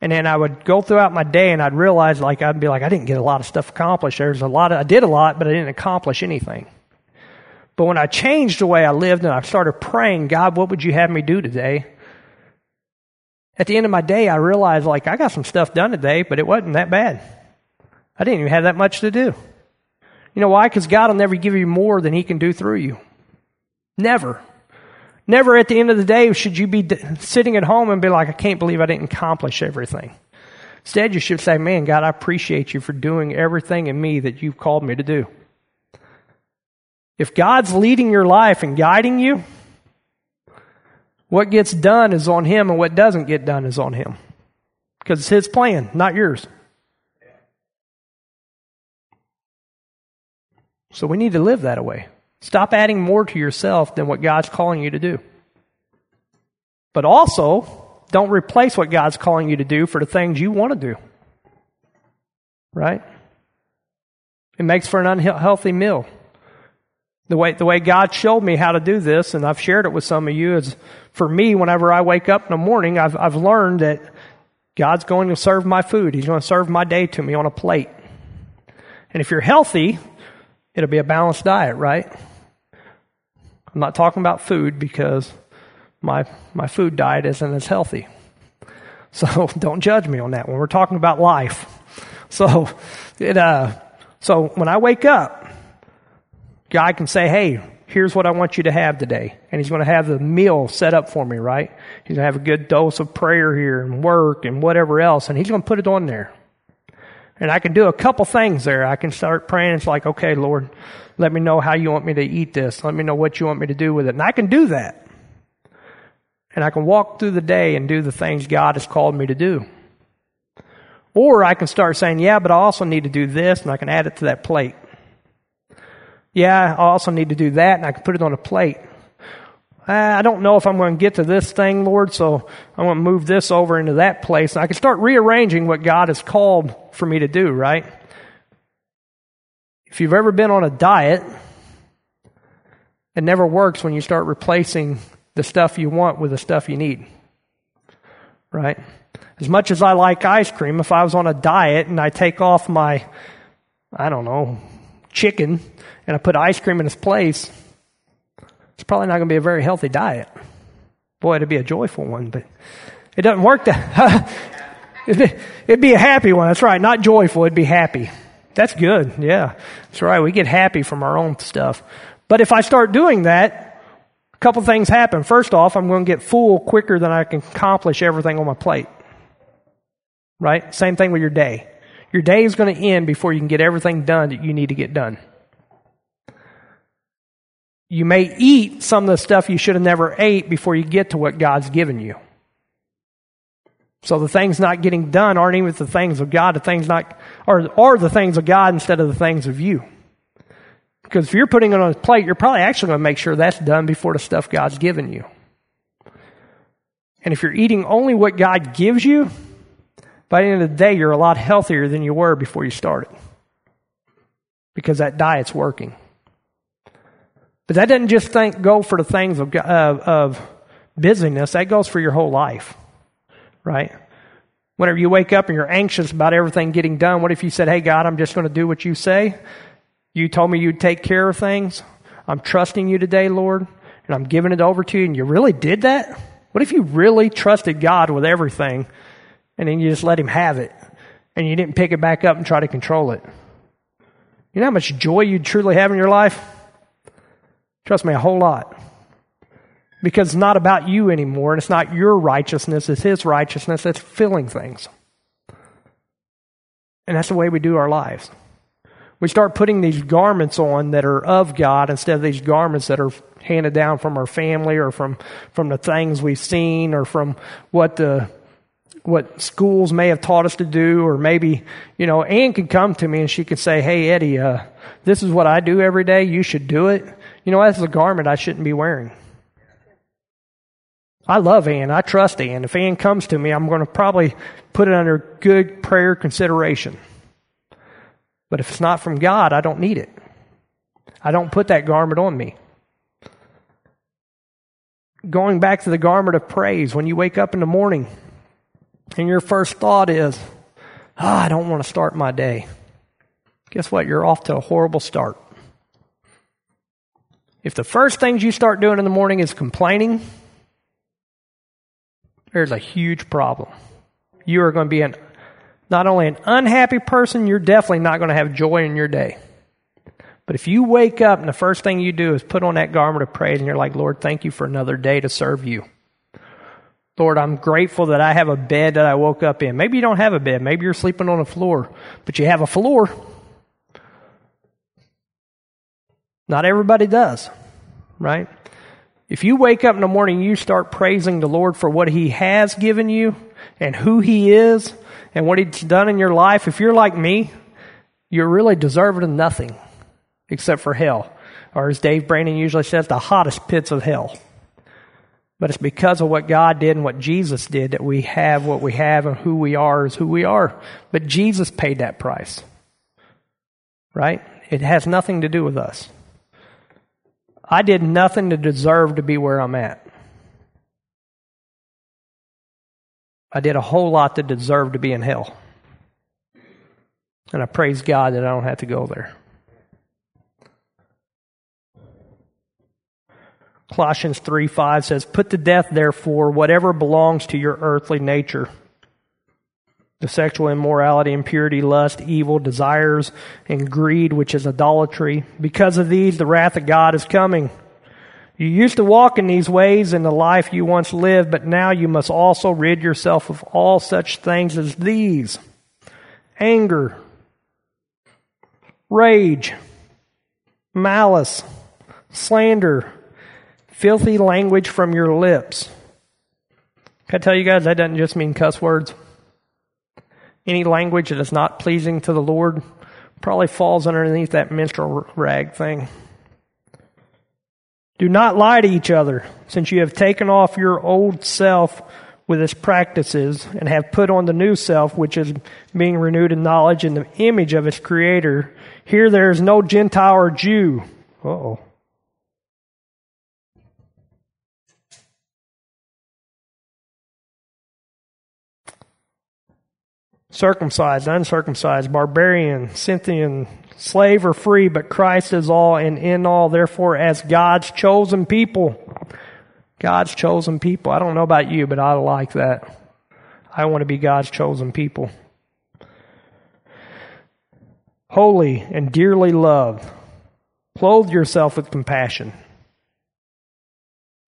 and then I would go throughout my day and I'd realize, like, I'd be like, I didn't get a lot of stuff accomplished. There's a lot of, I did a lot, but I didn't accomplish anything. But when I changed the way I lived and I started praying, God, what would you have me do today? At the end of my day, I realized, like, I got some stuff done today, but it wasn't that bad. I didn't even have that much to do. You know why? Because God will never give you more than He can do through you. Never. Never at the end of the day should you be sitting at home and be like, I can't believe I didn't accomplish everything. Instead, you should say, Man, God, I appreciate you for doing everything in me that you've called me to do. If God's leading your life and guiding you, what gets done is on Him, and what doesn't get done is on Him. Because it's His plan, not yours. So we need to live that way. Stop adding more to yourself than what God's calling you to do. But also, don't replace what God's calling you to do for the things you want to do. Right? It makes for an unhealthy meal. The way, the way God showed me how to do this, and I've shared it with some of you, is for me, whenever I wake up in the morning, I've, I've learned that God's going to serve my food. He's going to serve my day to me on a plate. And if you're healthy, it'll be a balanced diet, right? I'm not talking about food because my, my food diet isn't as healthy. So don't judge me on that when we're talking about life. So, it, uh, so when I wake up, God can say, hey, here's what I want you to have today. And He's going to have the meal set up for me, right? He's going to have a good dose of prayer here and work and whatever else. And He's going to put it on there. And I can do a couple things there. I can start praying. It's like, okay, Lord, let me know how you want me to eat this. Let me know what you want me to do with it. And I can do that. And I can walk through the day and do the things God has called me to do. Or I can start saying, yeah, but I also need to do this, and I can add it to that plate. Yeah, I also need to do that, and I can put it on a plate. Uh, I don't know if I'm going to get to this thing, Lord, so I'm going to move this over into that place. And I can start rearranging what God has called for me to do, right? If you've ever been on a diet, it never works when you start replacing the stuff you want with the stuff you need, right? As much as I like ice cream, if I was on a diet and I take off my, I don't know, chicken and I put ice cream in its place, it's probably not going to be a very healthy diet. Boy, it'd be a joyful one, but it doesn't work that. it'd be a happy one. That's right. Not joyful. It'd be happy. That's good. Yeah. That's right. We get happy from our own stuff. But if I start doing that, a couple things happen. First off, I'm going to get full quicker than I can accomplish everything on my plate. Right? Same thing with your day. Your day is going to end before you can get everything done that you need to get done. You may eat some of the stuff you should have never ate before you get to what God's given you. So the things not getting done aren't even the things of God. The things not are are the things of God instead of the things of you. Because if you're putting it on a plate, you're probably actually going to make sure that's done before the stuff God's given you. And if you're eating only what God gives you, by the end of the day, you're a lot healthier than you were before you started. Because that diet's working. But that doesn't just think, go for the things of, uh, of busyness, that goes for your whole life, right? Whenever you wake up and you're anxious about everything getting done, what if you said, Hey, God, I'm just going to do what you say? You told me you'd take care of things. I'm trusting you today, Lord, and I'm giving it over to you, and you really did that? What if you really trusted God with everything and then you just let Him have it and you didn't pick it back up and try to control it? You know how much joy you'd truly have in your life? Trust me, a whole lot. Because it's not about you anymore, and it's not your righteousness, it's His righteousness that's filling things. And that's the way we do our lives. We start putting these garments on that are of God instead of these garments that are handed down from our family or from, from the things we've seen or from what the what schools may have taught us to do, or maybe, you know, Ann could come to me and she could say, Hey, Eddie, uh, this is what I do every day. You should do it. You know, that's a garment I shouldn't be wearing. I love Ann. I trust Ann. If Ann comes to me, I'm going to probably put it under good prayer consideration. But if it's not from God, I don't need it. I don't put that garment on me. Going back to the garment of praise, when you wake up in the morning and your first thought is, oh, I don't want to start my day. Guess what? You're off to a horrible start. If the first things you start doing in the morning is complaining, there's a huge problem. You are going to be an, not only an unhappy person, you're definitely not going to have joy in your day. But if you wake up and the first thing you do is put on that garment of praise and you're like, Lord, thank you for another day to serve you. Lord, I'm grateful that I have a bed that I woke up in. Maybe you don't have a bed. Maybe you're sleeping on a floor, but you have a floor. Not everybody does, right? If you wake up in the morning, you start praising the Lord for what He has given you and who He is and what He's done in your life. If you're like me, you're really deserving of nothing except for hell. Or as Dave Brandon usually says, the hottest pits of hell. But it's because of what God did and what Jesus did that we have what we have and who we are is who we are. But Jesus paid that price. Right? It has nothing to do with us. I did nothing to deserve to be where I'm at. I did a whole lot to deserve to be in hell. And I praise God that I don't have to go there. Colossians 3 5 says, Put to death, therefore, whatever belongs to your earthly nature the sexual immorality, impurity, lust, evil, desires, and greed, which is idolatry. Because of these, the wrath of God is coming. You used to walk in these ways in the life you once lived, but now you must also rid yourself of all such things as these anger, rage, malice, slander, filthy language from your lips. Can I tell you guys that doesn't just mean cuss words? any language that is not pleasing to the Lord probably falls underneath that menstrual rag thing. Do not lie to each other, since you have taken off your old self with its practices and have put on the new self, which is being renewed in knowledge in the image of its creator. Here there is no Gentile or Jew. oh. Circumcised, uncircumcised, barbarian, Scythian, slave or free, but Christ is all and in all. Therefore, as God's chosen people, God's chosen people. I don't know about you, but I like that. I want to be God's chosen people. Holy and dearly loved. Clothe yourself with compassion.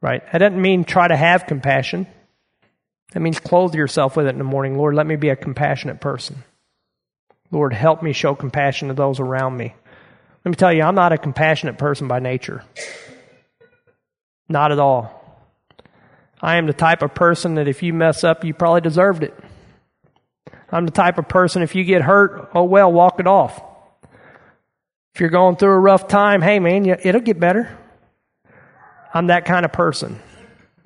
Right? That doesn't mean try to have compassion. That means clothe yourself with it in the morning. Lord, let me be a compassionate person. Lord, help me show compassion to those around me. Let me tell you, I'm not a compassionate person by nature. Not at all. I am the type of person that if you mess up, you probably deserved it. I'm the type of person, if you get hurt, oh well, walk it off. If you're going through a rough time, hey man, it'll get better. I'm that kind of person.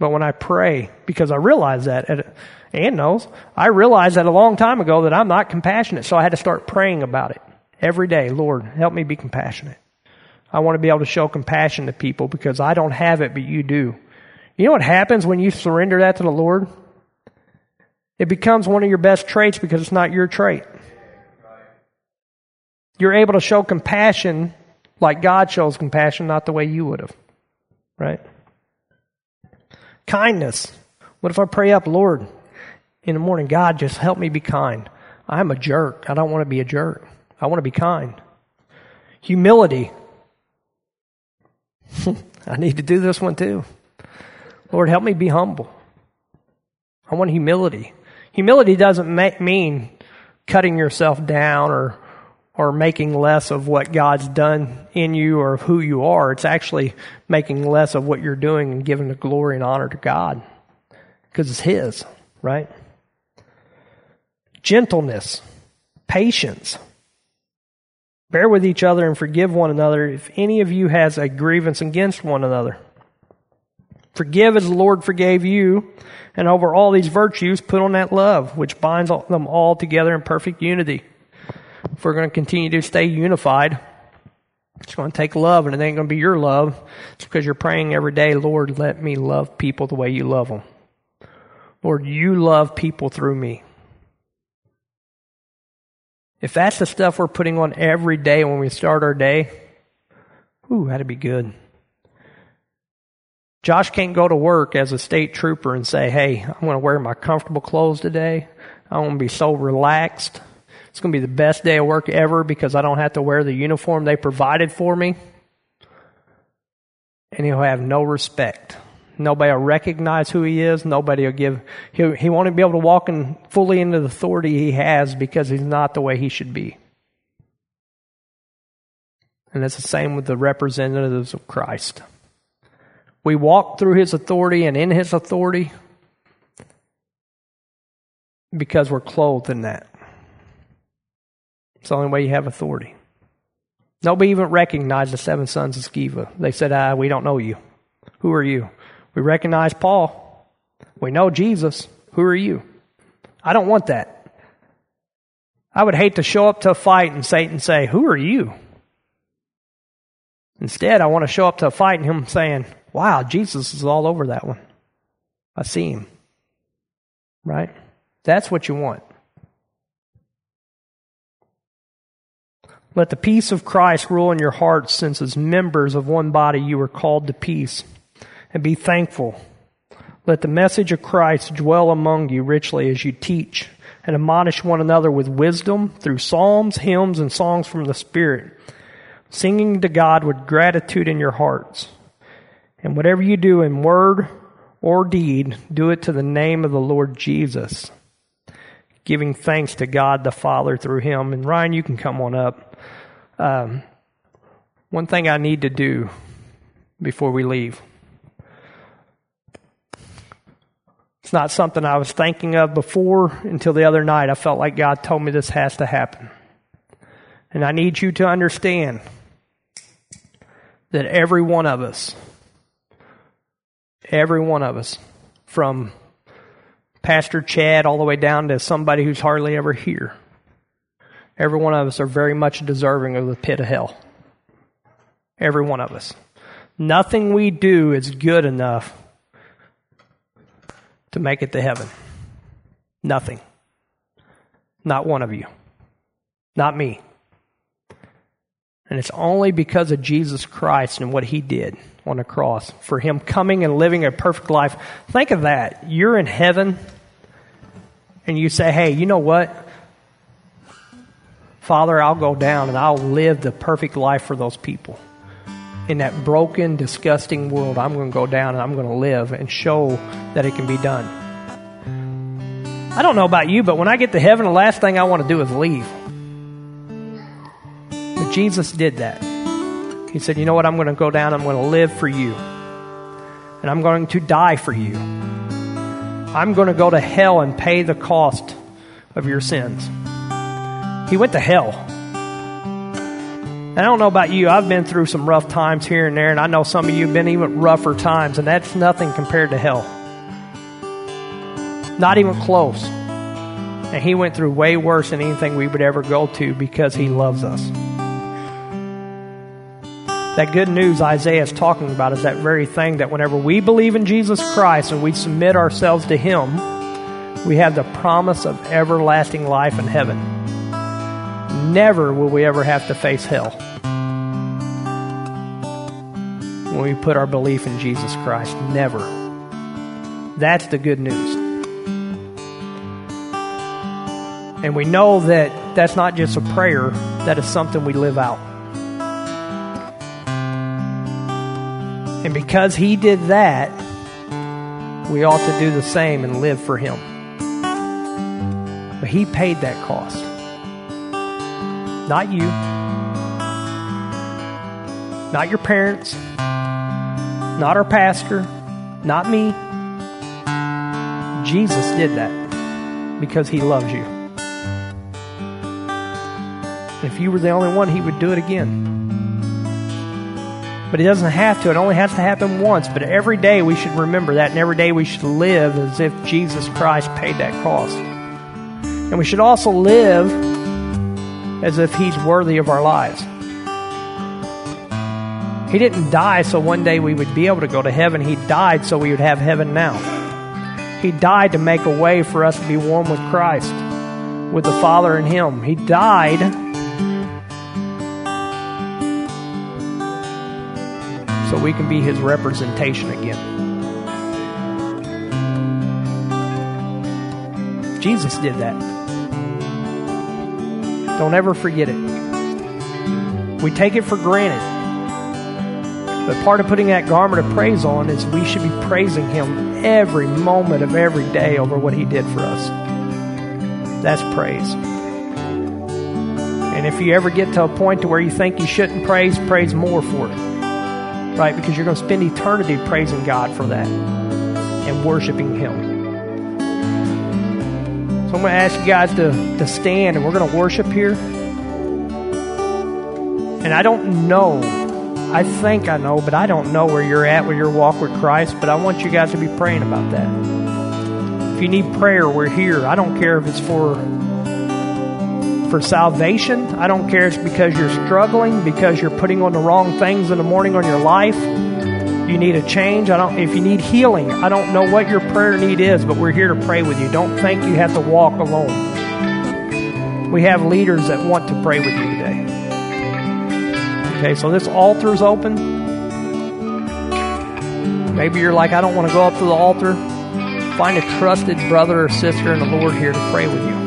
But when I pray, because I realize that, Ann knows, I realized that a long time ago that I'm not compassionate, so I had to start praying about it every day. Lord, help me be compassionate. I want to be able to show compassion to people because I don't have it, but you do. You know what happens when you surrender that to the Lord? It becomes one of your best traits because it's not your trait. You're able to show compassion like God shows compassion, not the way you would have. Right? Kindness. What if I pray up, Lord, in the morning, God, just help me be kind. I'm a jerk. I don't want to be a jerk. I want to be kind. Humility. I need to do this one too. Lord, help me be humble. I want humility. Humility doesn't mean cutting yourself down or or making less of what God's done in you or who you are. It's actually making less of what you're doing and giving the glory and honor to God because it's His, right? Gentleness, patience. Bear with each other and forgive one another if any of you has a grievance against one another. Forgive as the Lord forgave you, and over all these virtues put on that love, which binds them all together in perfect unity if we're going to continue to stay unified, it's going to take love, and it ain't going to be your love. It's because you're praying every day, Lord, let me love people the way you love them. Lord, you love people through me. If that's the stuff we're putting on every day when we start our day, ooh, that'd be good. Josh can't go to work as a state trooper and say, hey, I'm going to wear my comfortable clothes today. I want to be so relaxed. It's going to be the best day of work ever because I don't have to wear the uniform they provided for me. And he'll have no respect. Nobody will recognize who he is. Nobody will give, he, he won't be able to walk in fully into the authority he has because he's not the way he should be. And it's the same with the representatives of Christ. We walk through his authority and in his authority because we're clothed in that. It's the only way you have authority. Nobody even recognized the seven sons of Sceva. They said, ah, we don't know you. Who are you? We recognize Paul. We know Jesus. Who are you? I don't want that. I would hate to show up to a fight and Satan say, Who are you? Instead, I want to show up to a fight and him saying, Wow, Jesus is all over that one. I see him. Right? That's what you want. Let the peace of Christ rule in your hearts, since as members of one body you are called to peace. And be thankful. Let the message of Christ dwell among you richly as you teach and admonish one another with wisdom through psalms, hymns, and songs from the Spirit, singing to God with gratitude in your hearts. And whatever you do in word or deed, do it to the name of the Lord Jesus, giving thanks to God the Father through him. And Ryan, you can come on up. Um, one thing I need to do before we leave. It's not something I was thinking of before until the other night. I felt like God told me this has to happen. And I need you to understand that every one of us, every one of us, from Pastor Chad all the way down to somebody who's hardly ever here, Every one of us are very much deserving of the pit of hell. Every one of us. Nothing we do is good enough to make it to heaven. Nothing. Not one of you. Not me. And it's only because of Jesus Christ and what he did on the cross, for him coming and living a perfect life. Think of that. You're in heaven and you say, hey, you know what? Father, I'll go down and I'll live the perfect life for those people. In that broken, disgusting world, I'm going to go down and I'm going to live and show that it can be done. I don't know about you, but when I get to heaven, the last thing I want to do is leave. But Jesus did that. He said, You know what? I'm going to go down, I'm going to live for you, and I'm going to die for you. I'm going to go to hell and pay the cost of your sins. He went to hell. And I don't know about you, I've been through some rough times here and there, and I know some of you have been even rougher times, and that's nothing compared to hell. Not even close. And he went through way worse than anything we would ever go to because he loves us. That good news Isaiah is talking about is that very thing that whenever we believe in Jesus Christ and we submit ourselves to him, we have the promise of everlasting life in heaven. Never will we ever have to face hell when we put our belief in Jesus Christ. Never. That's the good news. And we know that that's not just a prayer, that is something we live out. And because he did that, we ought to do the same and live for him. But he paid that cost. Not you. Not your parents. Not our pastor. Not me. Jesus did that because he loves you. If you were the only one, he would do it again. But he doesn't have to. It only has to happen once. But every day we should remember that, and every day we should live as if Jesus Christ paid that cost. And we should also live as if he's worthy of our lives. He didn't die so one day we would be able to go to heaven. He died so we would have heaven now. He died to make a way for us to be one with Christ, with the Father and Him. He died so we can be His representation again. Jesus did that. Don't ever forget it. We take it for granted. But part of putting that garment of praise on is we should be praising Him every moment of every day over what He did for us. That's praise. And if you ever get to a point to where you think you shouldn't praise, praise more for it. Right? Because you're going to spend eternity praising God for that and worshiping Him. So I'm going to ask you guys to, to stand and we're going to worship here. And I don't know I think I know, but I don't know where you're at with your walk with Christ, but I want you guys to be praying about that. If you need prayer, we're here. I don't care if it's for for salvation. I don't care if it's because you're struggling, because you're putting on the wrong things in the morning on your life. You need a change. I don't if you need healing, I don't know what your prayer need is, but we're here to pray with you. Don't think you have to walk alone. We have leaders that want to pray with you today. Okay, so this altar is open. Maybe you're like, I don't want to go up to the altar. Find a trusted brother or sister in the Lord here to pray with you.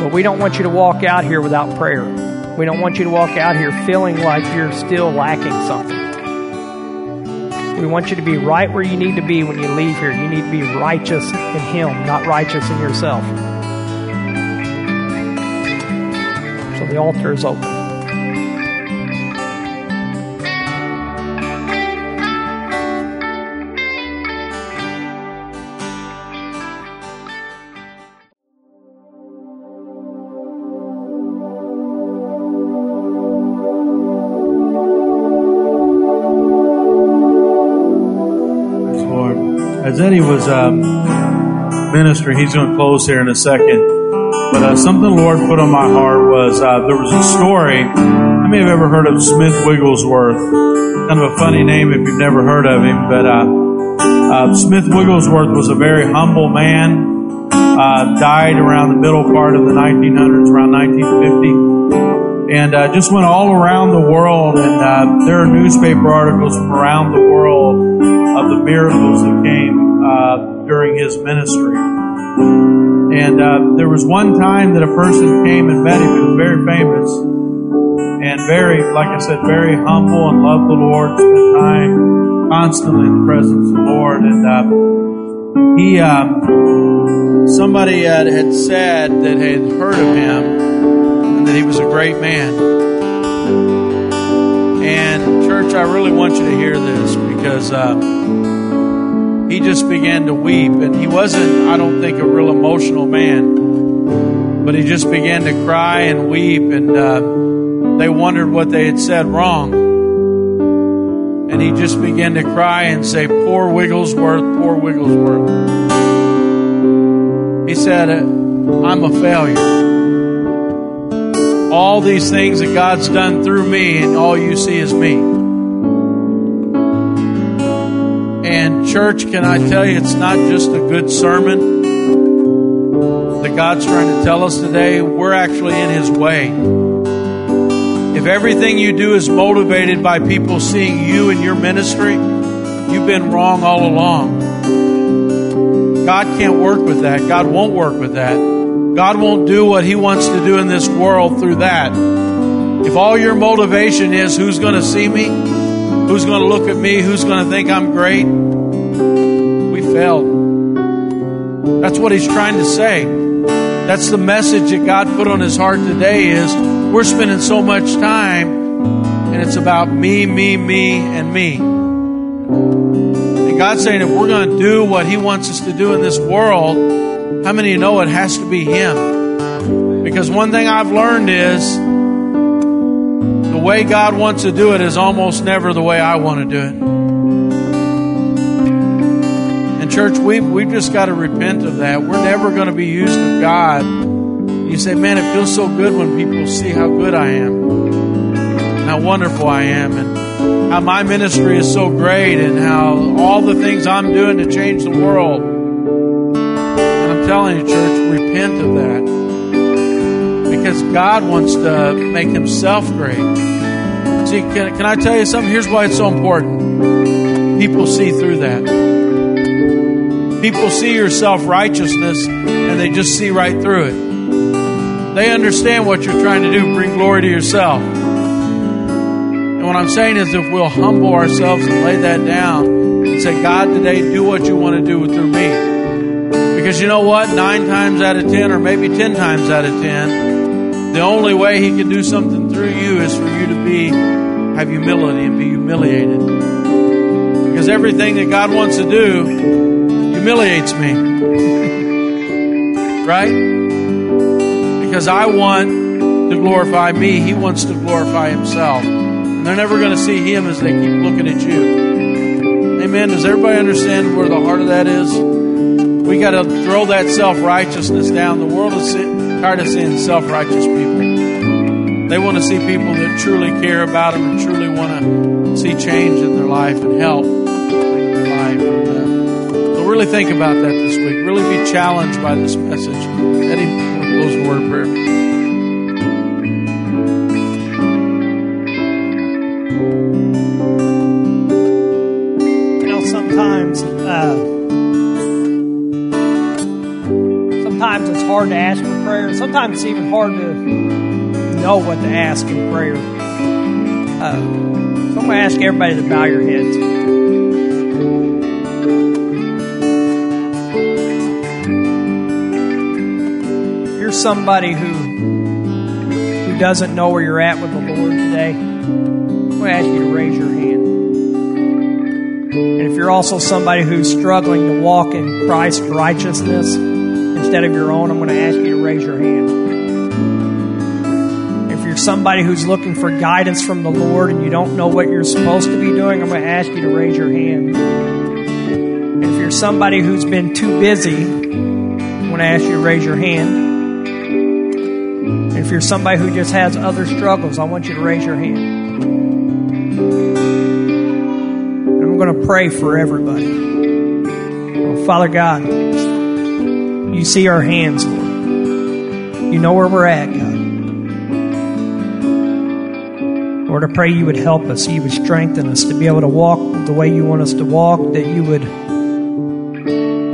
But we don't want you to walk out here without prayer. We don't want you to walk out here feeling like you're still lacking something. We want you to be right where you need to be when you leave here. You need to be righteous in Him, not righteous in yourself. So the altar is open. As was um, ministering, he's going to close here in a second. But uh, something the Lord put on my heart was uh, there was a story. I may have ever heard of Smith Wigglesworth. Kind of a funny name if you've never heard of him, but uh, uh Smith Wigglesworth was a very humble man. Uh, died around the middle part of the 1900s, around 1950 and uh, just went all around the world. And uh, there are newspaper articles from around the world of the miracles that came uh, during his ministry. And uh, there was one time that a person came and met him who was very famous and very, like I said, very humble and loved the Lord, spent time constantly in the presence of the Lord. And uh, he, um, somebody had, had said that had heard of him that he was a great man. And church, I really want you to hear this because uh, he just began to weep. And he wasn't, I don't think, a real emotional man, but he just began to cry and weep. And uh, they wondered what they had said wrong. And he just began to cry and say, Poor Wigglesworth, poor Wigglesworth. He said, I'm a failure. All these things that God's done through me, and all you see is me. And, church, can I tell you, it's not just a good sermon that God's trying to tell us today. We're actually in His way. If everything you do is motivated by people seeing you and your ministry, you've been wrong all along. God can't work with that. God won't work with that. God won't do what He wants to do in this world through that. If all your motivation is who's going to see me, who's going to look at me, who's going to think I'm great, we failed. That's what he's trying to say. That's the message that God put on his heart today is we're spending so much time and it's about me, me, me, and me. And God's saying if we're going to do what he wants us to do in this world, how many of you know it has to be him? Because one thing I've learned is the way God wants to do it is almost never the way I want to do it. And church, we've, we've just got to repent of that. We're never going to be used of God. You say, man, it feels so good when people see how good I am, and how wonderful I am, and how my ministry is so great, and how all the things I'm doing to change the world. Telling you, church, repent of that. Because God wants to make himself great. See, can, can I tell you something? Here's why it's so important. People see through that. People see your self righteousness and they just see right through it. They understand what you're trying to do, bring glory to yourself. And what I'm saying is, if we'll humble ourselves and lay that down and say, God, today, do what you want to do through me. Because you know what? Nine times out of ten, or maybe ten times out of ten, the only way He can do something through you is for you to be, have humility and be humiliated. Because everything that God wants to do, humiliates me. right? Because I want to glorify me, He wants to glorify Himself. And they're never going to see Him as they keep looking at you. Amen. Does everybody understand where the heart of that is? We got to throw that self righteousness down. The world is tired of seeing self righteous people. They want to see people that truly care about them and truly want to see change in their life and help in their life. So, really think about that this week. Really be challenged by this message. Eddie, close a word prayer. Hard to ask for prayer. Sometimes it's even hard to know what to ask in prayer. Uh, so I'm going to ask everybody to bow your heads. If you're somebody who who doesn't know where you're at with the Lord today, I'm going to ask you to raise your hand. And if you're also somebody who's struggling to walk in Christ's righteousness instead of your own, I'm going to ask you to raise your hand. If you're somebody who's looking for guidance from the Lord and you don't know what you're supposed to be doing, I'm going to ask you to raise your hand. If you're somebody who's been too busy, I'm going to ask you to raise your hand. If you're somebody who just has other struggles, I want you to raise your hand. And I'm going to pray for everybody. Father God, you see our hands, Lord. You know where we're at, God. Lord, I pray you would help us, you would strengthen us to be able to walk the way you want us to walk, that you would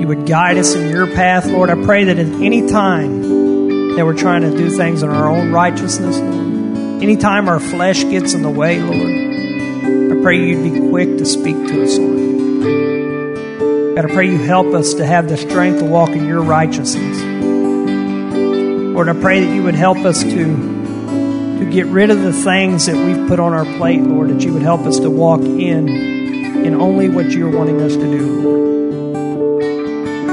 you would guide us in your path, Lord. I pray that at any time that we're trying to do things in our own righteousness, Lord. Anytime our flesh gets in the way, Lord, I pray you'd be quick to speak to us, Lord. God, I pray you help us to have the strength to walk in your righteousness. Lord, I pray that you would help us to to get rid of the things that we've put on our plate, Lord, that you would help us to walk in in only what you're wanting us to do, Lord.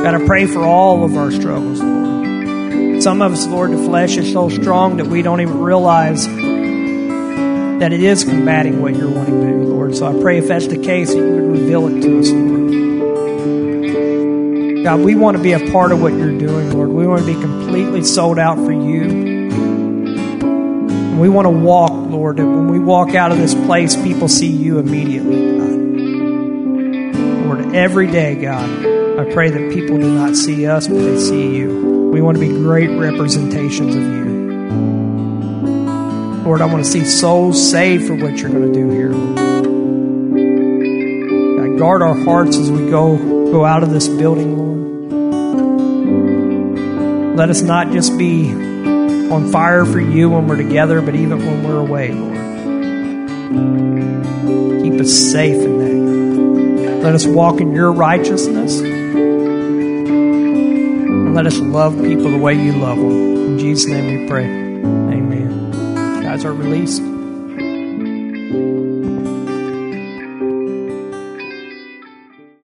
God, I pray for all of our struggles, Lord. Some of us, Lord, the flesh is so strong that we don't even realize that it is combating what you're wanting to do, Lord. So I pray if that's the case, that you would reveal it to us, Lord. God, we want to be a part of what you're doing, Lord. We want to be completely sold out for you. And we want to walk, Lord, that when we walk out of this place, people see you immediately, God. Lord, every day, God, I pray that people do not see us, but they see you. We want to be great representations of you. Lord, I want to see souls saved for what you're going to do here. God, guard our hearts as we go go out of this building, Lord. Let us not just be on fire for you when we're together, but even when we're away, Lord. Keep us safe in that. Let us walk in your righteousness. And let us love people the way you love them. In Jesus' name we pray. Amen. Guys are released.